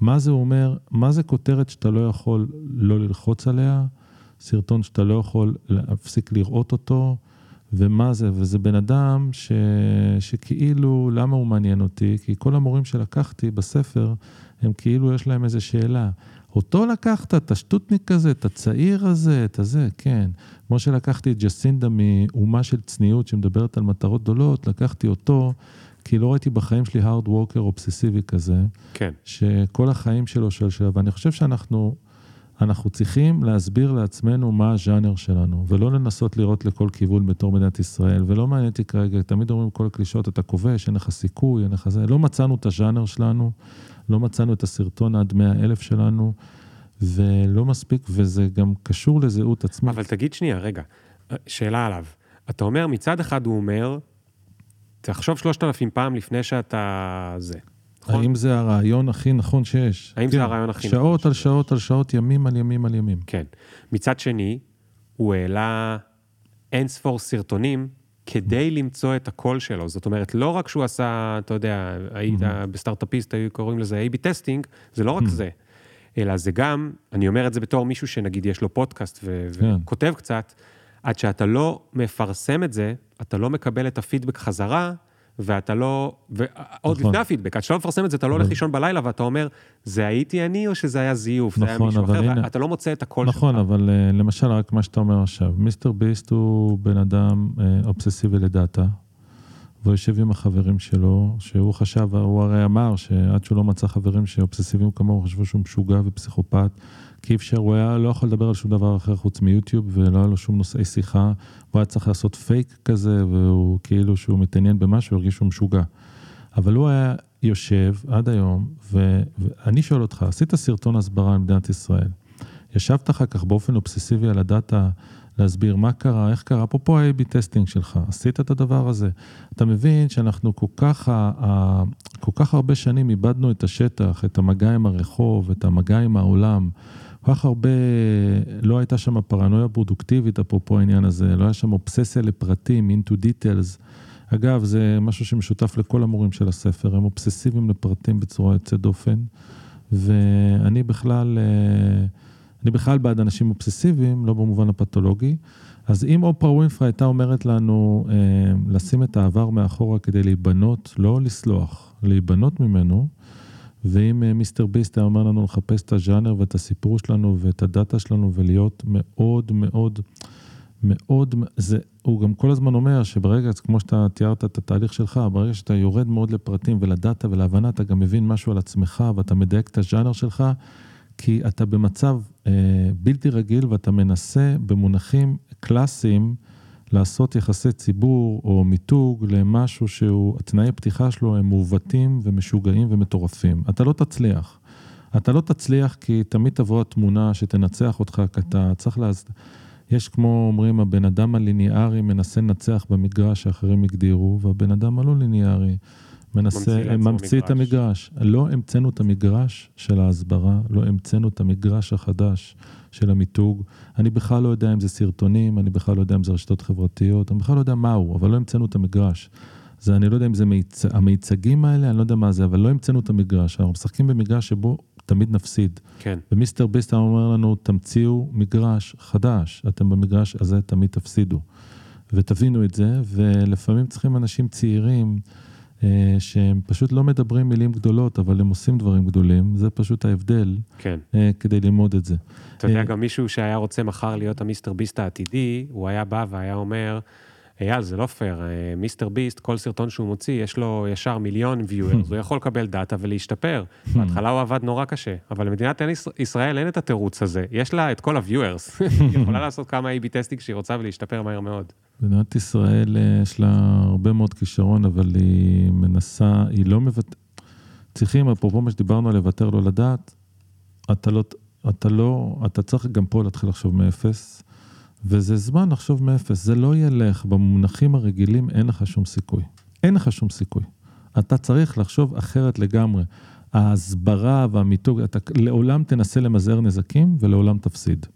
מה זה אומר, מה זה כותרת שאתה לא יכול לא ללחוץ עליה? סרטון שאתה לא יכול להפסיק לראות אותו, ומה זה, וזה בן אדם ש... שכאילו, למה הוא מעניין אותי? כי כל המורים שלקחתי בספר, הם כאילו יש להם איזו שאלה. אותו לקחת, את השטותניק הזה, את הצעיר הזה, את הזה, כן. כמו שלקחתי את ג'סינדה מאומה של צניעות שמדברת על מטרות גדולות, לקחתי אותו, כי לא ראיתי בחיים שלי הארד וורקר אובססיבי כזה. כן. שכל החיים שלו של שאלה, ואני חושב שאנחנו אנחנו צריכים להסביר לעצמנו מה הז'אנר שלנו, ולא לנסות לראות לכל כיוון בתור מדינת ישראל, ולא מעניין אותי כרגע, תמיד אומרים כל הקלישות, אתה כובש, אין לך סיכוי, אין לך זה, לא מצאנו את הז'אנר שלנו, לא מצאנו את הסרטון עד מאה אלף שלנו, ולא מספיק, וזה גם קשור לזהות עצמית. אבל תגיד שנייה, רגע, שאלה עליו. אתה אומר, מצד אחד הוא אומר, תחשוב שלושת אלפים פעם לפני שאתה זה. נכון? האם זה הרעיון הכי נכון שיש? האם כן. זה הרעיון הכי נכון? שעות על שעות על שעות, ימים על ימים על ימים. כן. מצד שני, הוא העלה אין ספור סרטונים כדי למצוא את הקול שלו. זאת אומרת, לא רק שהוא עשה, אתה יודע, היית mm-hmm. בסטארט-אפיסט, היו קוראים לזה A-B testing, זה לא רק mm-hmm. זה, אלא זה גם, אני אומר את זה בתור מישהו שנגיד יש לו פודקאסט ו- כן. וכותב קצת, עד שאתה לא מפרסם את זה, אתה לא מקבל את הפידבק חזרה, ואתה לא, ועוד נכון. לפני הפידבק, עד שאתה לא מפרסם את זה, אתה לא הולך לישון בלילה ואתה אומר, זה הייתי אני או שזה היה זיוף, נכון, זה היה נכון, מישהו אחר, הנה, ואתה לא מוצא את הקול נכון, שלך. נכון, אבל uh, למשל, רק מה שאתה אומר עכשיו, מיסטר ביסט הוא בן אדם uh, אובססיבי לדאטה, והוא יושב עם החברים שלו, שהוא חשב, הוא הרי אמר שעד שהוא לא מצא חברים שאובססיביים כמוהו, חשבו שהוא משוגע ופסיכופת. כי אפשר, הוא היה לא יכול לדבר על שום דבר אחר חוץ מיוטיוב, ולא היה לו שום נושאי שיחה. הוא היה צריך לעשות פייק כזה, והוא כאילו שהוא מתעניין במשהו, הרגיש שהוא משוגע. אבל הוא היה יושב עד היום, ו... ואני שואל אותך, עשית סרטון הסברה למדינת ישראל. ישבת אחר כך באופן אובססיבי על הדאטה, להסביר מה קרה, איך קרה, אפרופו ה-AB testing שלך, עשית את הדבר הזה. אתה מבין שאנחנו כל כך, כל כך הרבה שנים איבדנו את השטח, את המגע עם הרחוב, את המגע עם העולם. כל כך הרבה, לא הייתה שם פרנויה פרודוקטיבית, אפרופו העניין הזה, לא היה שם אובססיה לפרטים, into details. אגב, זה משהו שמשותף לכל המורים של הספר, הם אובססיביים לפרטים בצורה יוצאת דופן, ואני בכלל, אה, אני בכלל בעד אנשים אובססיביים, לא במובן הפתולוגי. אז אם אופרה ווינפרי הייתה אומרת לנו אה, לשים את העבר מאחורה כדי להיבנות, לא לסלוח, להיבנות ממנו, ואם אה, מיסטר ביסט היה אומר לנו לחפש את הז'אנר ואת הסיפור שלנו ואת הדאטה שלנו ולהיות מאוד מאוד מאוד, זה, הוא גם כל הזמן אומר שברגע, כמו שאתה תיארת את התהליך שלך, ברגע שאתה יורד מאוד לפרטים ולדאטה ולהבנה, אתה גם מבין משהו על עצמך ואתה מדייק את הז'אנר שלך, כי אתה במצב אה, בלתי רגיל ואתה מנסה במונחים קלאסיים לעשות יחסי ציבור או מיתוג למשהו שהוא, התנאי פתיחה שלו הם מעוותים ומשוגעים ומטורפים. אתה לא תצליח. אתה לא תצליח כי תמיד תבוא התמונה שתנצח אותך, כי אתה צריך לה... יש כמו אומרים, הבן אדם הליניארי מנסה לנצח במגרש שאחרים הגדירו, והבן אדם הלא ליניארי מנסה, ממציא את המגרש. לא המצאנו את המגרש של ההסברה, לא המצאנו את המגרש החדש של המיתוג. אני בכלל לא יודע אם זה סרטונים, אני בכלל לא יודע אם זה רשתות חברתיות, אני בכלל לא יודע מהו, אבל לא המצאנו את המגרש. זה, אני לא יודע אם זה מיצ... המיצגים האלה, אני לא יודע מה זה, אבל לא המצאנו את המגרש. אנחנו משחקים במגרש שבו תמיד נפסיד. כן. ומיסטר ביסט אומר לנו, תמציאו מגרש חדש, אתם במגרש הזה תמיד תפסידו. ותבינו את זה, ולפעמים צריכים אנשים צעירים, שהם פשוט לא מדברים מילים גדולות, אבל הם עושים דברים גדולים, זה פשוט ההבדל, כן. אה, כדי ללמוד את זה. אתה יודע, אה, גם מישהו שהיה רוצה מחר להיות המיסטר ביסט העתידי, הוא היה בא והיה אומר, אייל, זה לא פייר, אה, מיסטר ביסט, כל סרטון שהוא מוציא, יש לו ישר מיליון viewers, הוא יכול לקבל דאטה ולהשתפר. בהתחלה הוא עבד נורא קשה, אבל למדינת ישראל אין את התירוץ הזה, יש לה את כל ה viewers. היא יכולה לעשות כמה A-B testing שהיא רוצה ולהשתפר מהר מאוד. מדינת ישראל אה, יש לה הרבה מאוד כישרון, אבל היא מנסה, היא לא מוותר... צריכים, אפרופו מה שדיברנו על לוותר לא לדעת, אתה לא, אתה לא, אתה צריך גם פה להתחיל לחשוב מאפס. וזה זמן לחשוב מאפס, זה לא ילך, במונחים הרגילים אין לך שום סיכוי. אין לך שום סיכוי. אתה צריך לחשוב אחרת לגמרי. ההסברה והמיתוג, אתה לעולם תנסה למזער נזקים ולעולם תפסיד.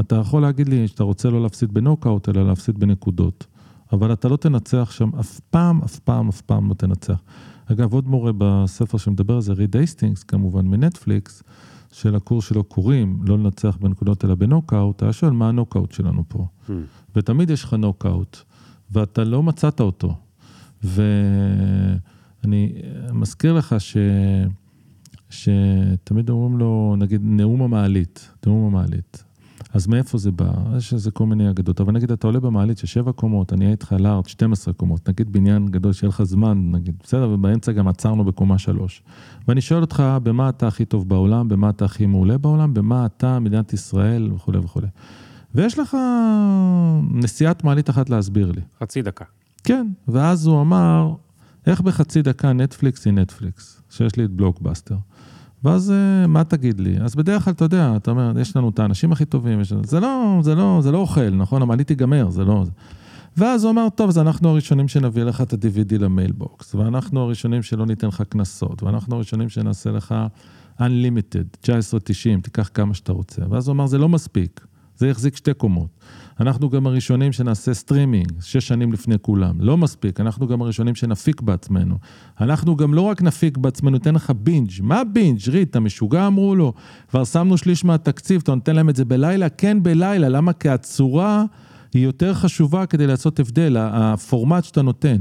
אתה יכול להגיד לי שאתה רוצה לא להפסיד בנוקאוט, אלא להפסיד בנקודות. אבל אתה לא תנצח שם אף פעם, אף פעם, אף פעם לא תנצח. אגב, עוד מורה בספר שמדבר על זה, ריד הייסטינגס, כמובן, מנטפליקס, של הקורס שלו קוראים, לא לנצח בנקודות אלא בנוקאוט, היה שואל מה הנוקאוט שלנו פה. Hmm. ותמיד יש לך נוקאוט, ואתה לא מצאת אותו. ואני מזכיר לך ש... שתמיד אומרים לו, נגיד, נאום המעלית, נאום המעלית. אז מאיפה זה בא? יש איזה כל מיני אגדות, אבל נגיד אתה עולה במעלית של שבע קומות, אני אהיה איתך לארט 12 קומות, נגיד בניין גדול שיהיה לך זמן, נגיד, בסדר, ובאמצע גם עצרנו בקומה שלוש. ואני שואל אותך, במה אתה הכי טוב בעולם, במה אתה הכי מעולה בעולם, במה אתה, מדינת ישראל וכולי וכולי. ויש לך נסיעת מעלית אחת להסביר לי. חצי דקה. כן, ואז הוא אמר, איך בחצי דקה נטפליקס היא נטפליקס, שיש לי את בלוקבאסטר. ואז אה, מה תגיד לי? אז בדרך כלל, אתה יודע, אתה אומר, יש לנו את האנשים הכי טובים, יש... זה לא, זה לא, זה לא הוּק, נכון? המעלית תיגמר, זה לא... ואז הוא אמר, טוב, אז אנחנו הראשונים שנביא לך את ה-DVD ל mailbox, ואנחנו הראשונים שלא ניתן לך קנסות, ואנחנו הראשונים שנעשה לך Unlimited, 19.90, תיקח כמה שאתה רוצה. ואז הוא אמר, זה לא מספיק, זה יחזיק שתי קומות. אנחנו גם הראשונים שנעשה סטרימינג, שש שנים לפני כולם. לא מספיק, אנחנו גם הראשונים שנפיק בעצמנו. אנחנו גם לא רק נפיק בעצמנו, ניתן לך binge. מה binge? ריד, אתה משוגע? אמרו לו. כבר שמנו שליש מהתקציב, אתה נותן להם את זה בלילה? כן, בלילה. למה? כי הצורה... היא יותר חשובה כדי לעשות הבדל, הפורמט שאתה נותן.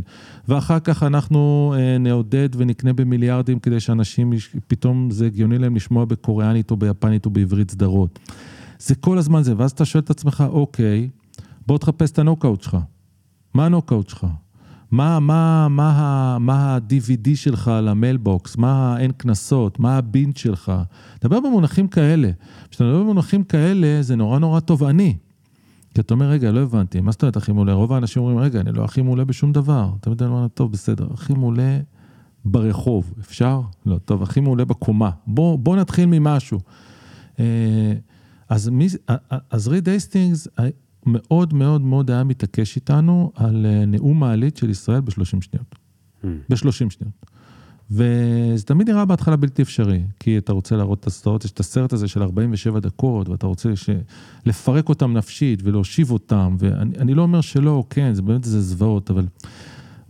ואחר כך אנחנו אה, נעודד ונקנה במיליארדים כדי שאנשים, פתאום זה הגיוני להם לשמוע בקוריאנית או ביפנית או בעברית סדרות. זה כל הזמן זה, ואז אתה שואל את עצמך, אוקיי, בוא תחפש את הנוקאוט שלך. מה הנוקאוט שלך? מה, מה, מה, מה, ה-DVD שלך על ה mailbox? מה האין קנסות? מה ה binge שלך? דבר במונחים כאלה. כשאתה מדבר במונחים כאלה, זה נורא נורא תובעני. כי אתה אומר, רגע, לא הבנתי, מה זאת אומרת הכי מעולה? רוב האנשים אומרים, רגע, אני לא הכי מעולה בשום דבר. אתה יודע, אומר, טוב, בסדר, הכי מעולה ברחוב, אפשר? לא, טוב, הכי מעולה בקומה. בוא, בוא נתחיל ממשהו. אה, אז, מי, אז ריד הייסטינגס מאוד מאוד מאוד היה מתעקש איתנו על אה, נאום מעלית של ישראל ב-30 שניות. Mm. ב-30 שניות. וזה תמיד נראה בהתחלה בלתי אפשרי, כי אתה רוצה להראות את הסדרות, יש את הסרט הזה של 47 דקות, ואתה רוצה ש... לפרק אותם נפשית ולהושיב אותם, ואני לא אומר שלא, כן, זה באמת זה זוועות, אבל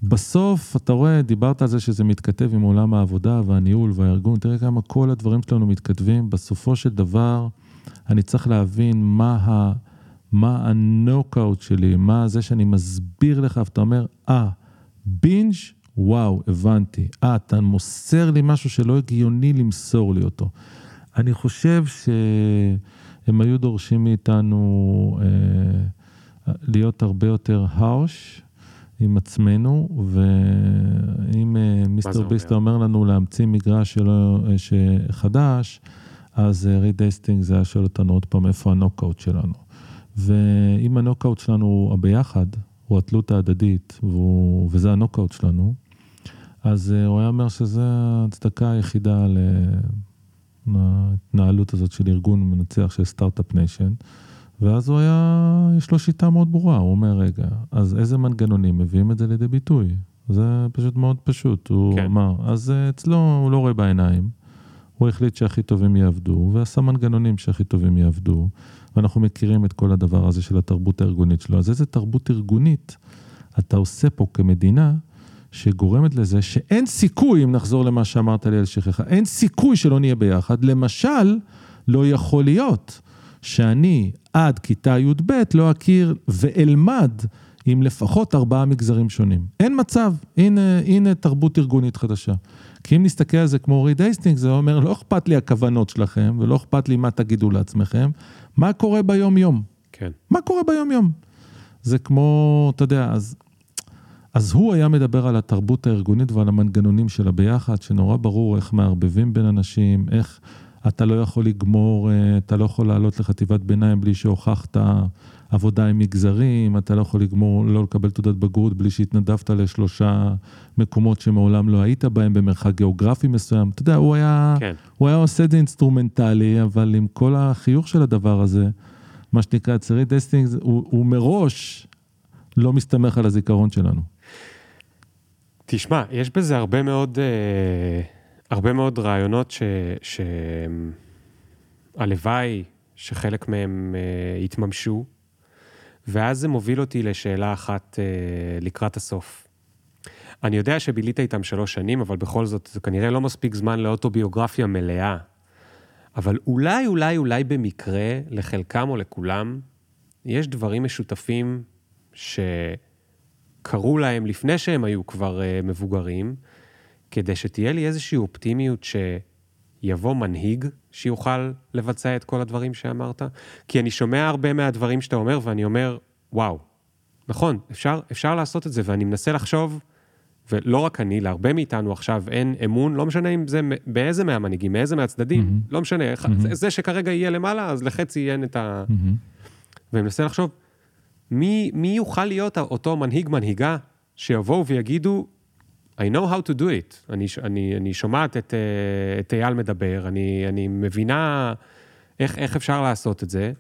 בסוף, אתה רואה, דיברת על זה שזה מתכתב עם עולם העבודה והניהול והארגון, תראה כמה כל הדברים שלנו מתכתבים, בסופו של דבר, אני צריך להבין מה ה... מה הנוקאוט שלי, מה זה שאני מסביר לך, ואתה אומר, אה, binge וואו, הבנתי. אה, אתה מוסר לי משהו שלא הגיוני למסור לי אותו. אני חושב שהם היו דורשים מאיתנו אה, להיות הרבה יותר harsh עם עצמנו, ואם אה, מיסטר ביסט אומר לנו להמציא מגרש שלו, אה, חדש, אז אה, ריד אסטינג זה היה שואל אותנו עוד פעם איפה הנוקאוט שלנו. ואם הנוקאוט שלנו הוא הביחד, הוא התלות ההדדית, והוא, וזה הנוקאוט שלנו, אז אה, הוא היה אומר שזו ההצדקה היחידה להתנהלות הזאת של ארגון מנצח של start-up nation. ואז הוא היה, יש לו שיטה מאוד ברורה, הוא אומר, רגע, אז איזה מנגנונים מביאים את זה לידי ביטוי? זה פשוט מאוד פשוט, הוא כן. אמר, אז אה, אצלו הוא לא רואה בעיניים, הוא החליט שהכי טובים יעבדו, ועשה מנגנונים שהכי טובים יעבדו, ואנחנו מכירים את כל הדבר הזה של התרבות הארגונית שלו. אז איזה תרבות ארגונית אתה עושה פה כמדינה, שגורמת לזה שאין סיכוי, אם נחזור למה שאמרת לי על שכחה, אין סיכוי שלא נהיה ביחד. למשל, לא יכול להיות שאני עד כיתה י"ב לא אכיר ואלמד עם לפחות ארבעה מגזרים שונים. אין מצב, הנה, הנה תרבות ארגונית חדשה. כי אם נסתכל על זה כמו ריד הייסטינג, זה אומר, לא אכפת לי הכוונות שלכם, ולא אכפת לי מה תגידו לעצמכם, מה קורה ביום-יום. כן. מה קורה ביום-יום. זה כמו, אתה יודע, אז אז הוא היה מדבר על התרבות הארגונית ועל המנגנונים שלה ביחד, שנורא ברור איך מערבבים בין אנשים, איך אתה לא יכול לגמור, אה, אתה לא יכול לעלות לחטיבת ביניים בלי שהוכחת עבודה עם מגזרים, אתה לא יכול לגמור, לא לקבל תעודת בגרות בלי שהתנדבת לשלושה מקומות שמעולם לא היית בהם במרחק גיאוגרפי מסוים. אתה יודע, הוא היה, כן. הוא היה עושה את זה אינסטרומנטלי, אבל עם כל החיוך של הדבר הזה, מה שנקרא צרי דסטינג, הוא, הוא מראש לא מסתמך על הזיכרון שלנו. תשמע, יש בזה הרבה מאוד, אה, הרבה מאוד רעיונות שהלוואי שחלק מהם אה, יתממשו, ואז זה מוביל אותי לשאלה אחת אה, לקראת הסוף. אני יודע שבילית איתם שלוש שנים, אבל בכל זאת, זה כנראה לא מספיק זמן לאוטוביוגרפיה מלאה. אבל אולי, אולי, אולי במקרה, לחלקם או לכולם, יש דברים משותפים ש... קרו להם לפני שהם היו כבר uh, מבוגרים, כדי שתהיה לי איזושהי אופטימיות שיבוא מנהיג שיוכל לבצע את כל הדברים שאמרת. כי אני שומע הרבה מהדברים שאתה אומר, ואני אומר, וואו, נכון, אפשר, אפשר לעשות את זה, ואני מנסה לחשוב, ולא רק אני, להרבה מאיתנו עכשיו אין אמון, לא משנה אם זה באיזה מהמנהיגים, מאיזה מהצדדים, mm-hmm. לא משנה, mm-hmm. זה, זה שכרגע יהיה למעלה, אז לחצי אין את ה... Mm-hmm. ואני מנסה לחשוב, מי, מי יוכל להיות אותו מנהיג, מנהיגה, שיבואו ויגידו, I know how to do it. אני, אני, אני שומעת את, אה, את אייל מדבר, אני, אני מבינה איך, איך אפשר לעשות את זה.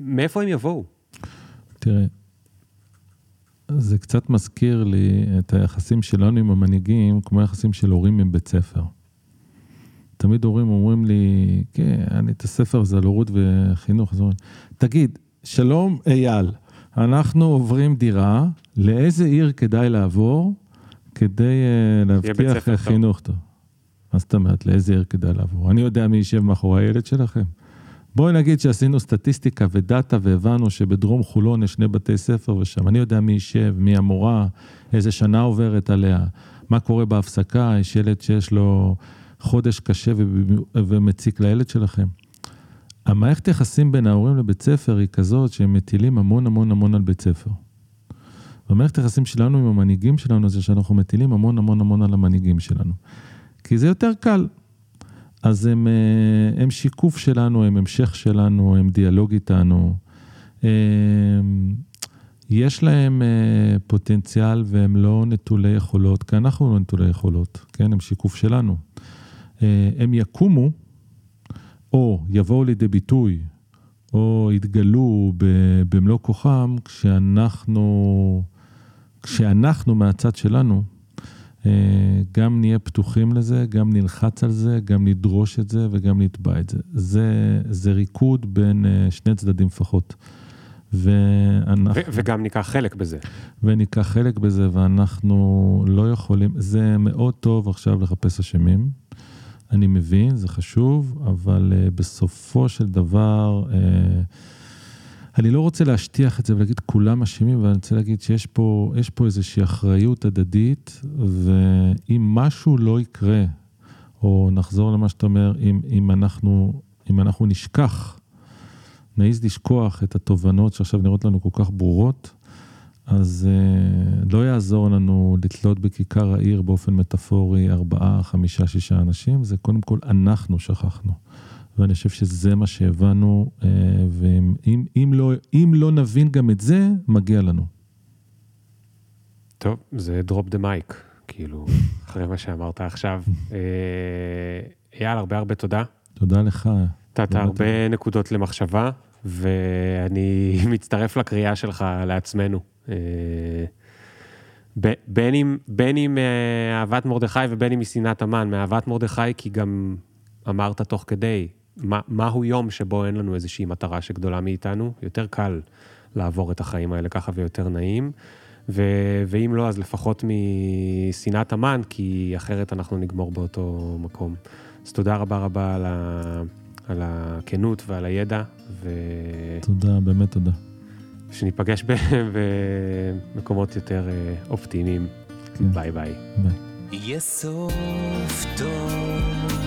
מאיפה הם יבואו? תראה, זה קצת מזכיר לי את היחסים שלנו עם המנהיגים, כמו היחסים של הורים עם בית ספר. תמיד הורים אומרים לי, כן, אני את הספר הזה על הורות וחינוך, אומרים, תגיד, שלום אייל, אנחנו עוברים דירה, לאיזה עיר כדאי לעבור כדי uh, להבטיח חינוך טוב? מה זאת אומרת, לאיזה עיר כדאי לעבור? אני יודע מי יישב מאחורי הילד שלכם. בואי נגיד שעשינו סטטיסטיקה ודאטה והבנו שבדרום חולון יש שני בתי ספר ושם. אני יודע מי יישב, מי המורה, איזה שנה עוברת עליה, מה קורה בהפסקה, יש ילד שיש לו חודש קשה ומציק לילד שלכם. המערכת יחסים בין ההורים לבית ספר היא כזאת שהם מטילים המון המון המון על בית ספר. והמערכת היחסים שלנו עם המנהיגים שלנו זה שאנחנו מטילים המון המון המון על המנהיגים שלנו. כי זה יותר קל. אז הם, אה, הם שיקוף שלנו, הם המשך שלנו, הם דיאלוג איתנו. הם, יש להם אה, פוטנציאל והם לא נטולי יכולות, כי אנחנו לא נטולי יכולות, כן? הם שיקוף שלנו. אה, הם יקומו או יבואו לידי ביטוי או יתגלו במלוא כוחם כשאנחנו, כשאנחנו מהצד שלנו, אה, גם נהיה פתוחים לזה, גם נלחץ על זה, גם נדרוש את זה וגם נתבע את זה. זה, זה ריקוד בין אה, שני צדדים לפחות. ואנחנו... ו- וגם ניקח חלק בזה. וניקח חלק בזה, ואנחנו לא יכולים, זה מאוד טוב עכשיו לחפש אשמים. אני מבין, זה חשוב, אבל uh, בסופו של דבר, uh, אני לא רוצה להשטיח את זה ולהגיד כולם אשמים, אבל אני רוצה להגיד שיש פה, פה איזושהי אחריות הדדית, ואם משהו לא יקרה, או נחזור למה שאתה אומר, אם, אם, אנחנו, אם אנחנו נשכח, נעז לשכוח את התובנות שעכשיו נראות לנו כל כך ברורות, אז uh, לא יעזור לנו לתלות בכיכר העיר באופן מטאפורי ארבעה, חמישה, שישה אנשים, זה קודם כל אנחנו שכחנו. ואני חושב שזה מה שהבנו, uh, ואם אם לא, אם לא נבין גם את זה, מגיע לנו. טוב, זה drop the mic, כאילו, אחרי מה שאמרת עכשיו. אה, אייל, הרבה הרבה תודה. תודה לך. נתת הרבה נקודות למחשבה, ואני מצטרף לקריאה שלך לעצמנו. אה, בין אם, בין אם מאהבת מרדכי ובין אם משנאת המן, מאהבת מרדכי כי גם אמרת תוך כדי, מה, מהו יום שבו אין לנו איזושהי מטרה שגדולה מאיתנו, יותר קל לעבור את החיים האלה ככה ויותר נעים, ו, ואם לא, אז לפחות משנאת המן, כי אחרת אנחנו נגמור באותו מקום. אז תודה רבה רבה על, ה, על הכנות ועל הידע. ו... תודה, באמת תודה. שניפגש במקומות יותר אה, אופטימיים. כן. ביי ביי. ביי. יהיה סוף טוב